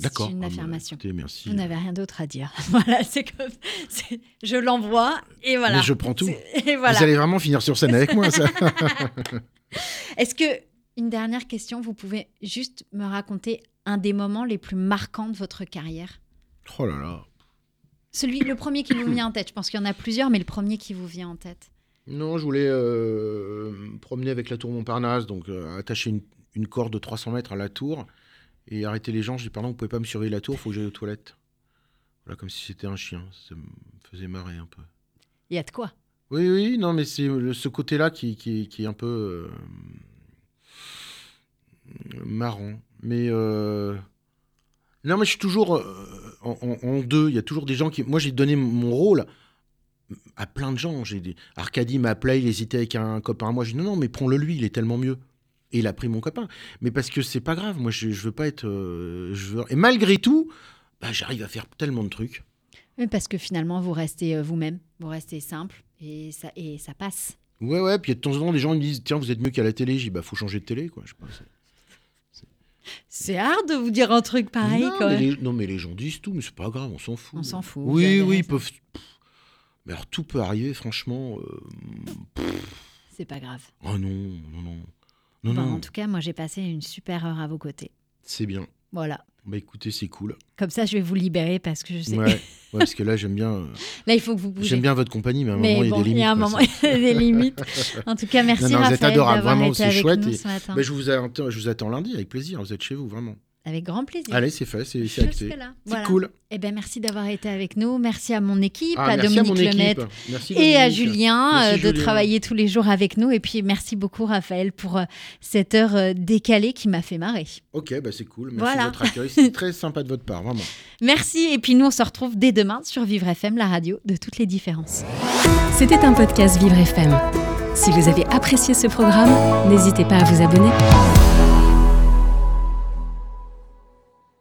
[SPEAKER 3] D'accord.
[SPEAKER 1] une
[SPEAKER 3] Ah,
[SPEAKER 1] affirmation.
[SPEAKER 3] merci.
[SPEAKER 1] Vous n'avez rien d'autre à dire. voilà, c'est comme. c'est- Je l'envoie et voilà.
[SPEAKER 3] Mais je prends tout.
[SPEAKER 1] C'est- Et voilà.
[SPEAKER 3] Vous allez vraiment finir sur scène avec moi, ça.
[SPEAKER 1] Est-ce que, une dernière question, vous pouvez juste me raconter un des moments les plus marquants de votre carrière?
[SPEAKER 3] Oh là là.
[SPEAKER 1] Celui, le premier qui vous vient en tête. Je pense qu'il y en a plusieurs, mais le premier qui vous vient en tête.
[SPEAKER 3] Non, je voulais euh, me promener avec la tour Montparnasse, donc euh, attacher une, une corde de 300 mètres à la tour et arrêter les gens. Je dis, pardon, vous pouvez pas me surveiller la tour, il faut que j'aille aux toilettes. Voilà, comme si c'était un chien. Ça me faisait marrer un peu.
[SPEAKER 1] Il y a de quoi?
[SPEAKER 3] Oui, oui, non, mais c'est ce côté-là qui, qui, qui est un peu euh, marrant. Mais euh, non, mais je suis toujours euh, en, en- en deux. Il y a toujours des gens qui. Moi, j'ai donné mon rôle à plein de gens. J'ai des... Arcadie m'appelait, il hésitait avec un copain. Moi, je dis non, non, mais prends-le lui, il est tellement mieux. Et il a pris mon copain. Mais parce que c'est pas grave. Moi, je, je veux pas être. euh, je veux... Et malgré tout, bah, j'arrive à faire tellement de trucs.
[SPEAKER 1] Oui, parce que finalement, vous restez euh, vous-même, vous restez simple et ça, et ça passe.
[SPEAKER 3] Ouais, ouais. Puis de temps en temps, les gens me disent Tiens, vous êtes mieux qu'à la télé. Je dis Bah, faut changer de télé, quoi. Je pas, c'est-
[SPEAKER 1] hard de vous dire un truc pareil
[SPEAKER 3] non,
[SPEAKER 1] quand
[SPEAKER 3] mais
[SPEAKER 1] même.
[SPEAKER 3] les, non, mais les gens disent tout, mais c'est pas grave, on s'en fout.
[SPEAKER 1] On s'en fout,
[SPEAKER 3] Oui, oui, ils peuvent. Mais alors, tout peut arriver, franchement. euh,
[SPEAKER 1] C'est pas grave.
[SPEAKER 3] Oh non, non, non. Non,
[SPEAKER 1] Bon,
[SPEAKER 3] non,
[SPEAKER 1] En tout cas, moi, j'ai passé une super heure à vos côtés.
[SPEAKER 3] c'est bien.
[SPEAKER 1] Voilà.
[SPEAKER 3] Bah écoutez, c'est cool.
[SPEAKER 1] Comme ça, je vais vous libérer parce que je sais.
[SPEAKER 3] Ouais, ouais, parce que là, j'aime bien, euh,
[SPEAKER 1] Là, il faut que vous bougez.
[SPEAKER 3] j'aime bien votre compagnie, mais à un
[SPEAKER 1] Mais
[SPEAKER 3] moment, il y a
[SPEAKER 1] bon,
[SPEAKER 3] des limites.
[SPEAKER 1] il y a y a des limites. En tout cas, merci
[SPEAKER 3] Non, non, vous êtes adorable, vraiment, c'est chouette et-
[SPEAKER 1] ce matin.
[SPEAKER 3] Bah, je, vous attends, je vous attends lundi avec plaisir, vous êtes chez vous, vraiment.
[SPEAKER 1] Avec grand plaisir.
[SPEAKER 3] Allez, c'est fait, c'est acté. C'est
[SPEAKER 1] Voilà.
[SPEAKER 3] cool.
[SPEAKER 1] Eh ben, merci d'avoir été avec nous. Merci à mon équipe,
[SPEAKER 3] Ah,
[SPEAKER 1] à
[SPEAKER 3] merci
[SPEAKER 1] Dominique
[SPEAKER 3] à mon équipe.
[SPEAKER 1] Lemaitre
[SPEAKER 3] Merci
[SPEAKER 1] et à. Julien
[SPEAKER 3] Merci,
[SPEAKER 1] euh, de
[SPEAKER 3] Julien.
[SPEAKER 1] travailler tous les jours avec nous. Et puis, merci beaucoup, Raphaël, pour euh, cette heure euh, décalée qui m'a fait marrer.
[SPEAKER 3] Ok, bah c'est cool. Merci
[SPEAKER 1] Voilà.
[SPEAKER 3] de votre accueil. C'est très sympa de votre part, vraiment.
[SPEAKER 1] Merci. Et puis, nous, on se retrouve dès demain sur Vivre FM, la radio de toutes les différences.
[SPEAKER 5] C'était un podcast Vivre FM. Si vous avez apprécié ce programme, n'hésitez pas à vous abonner.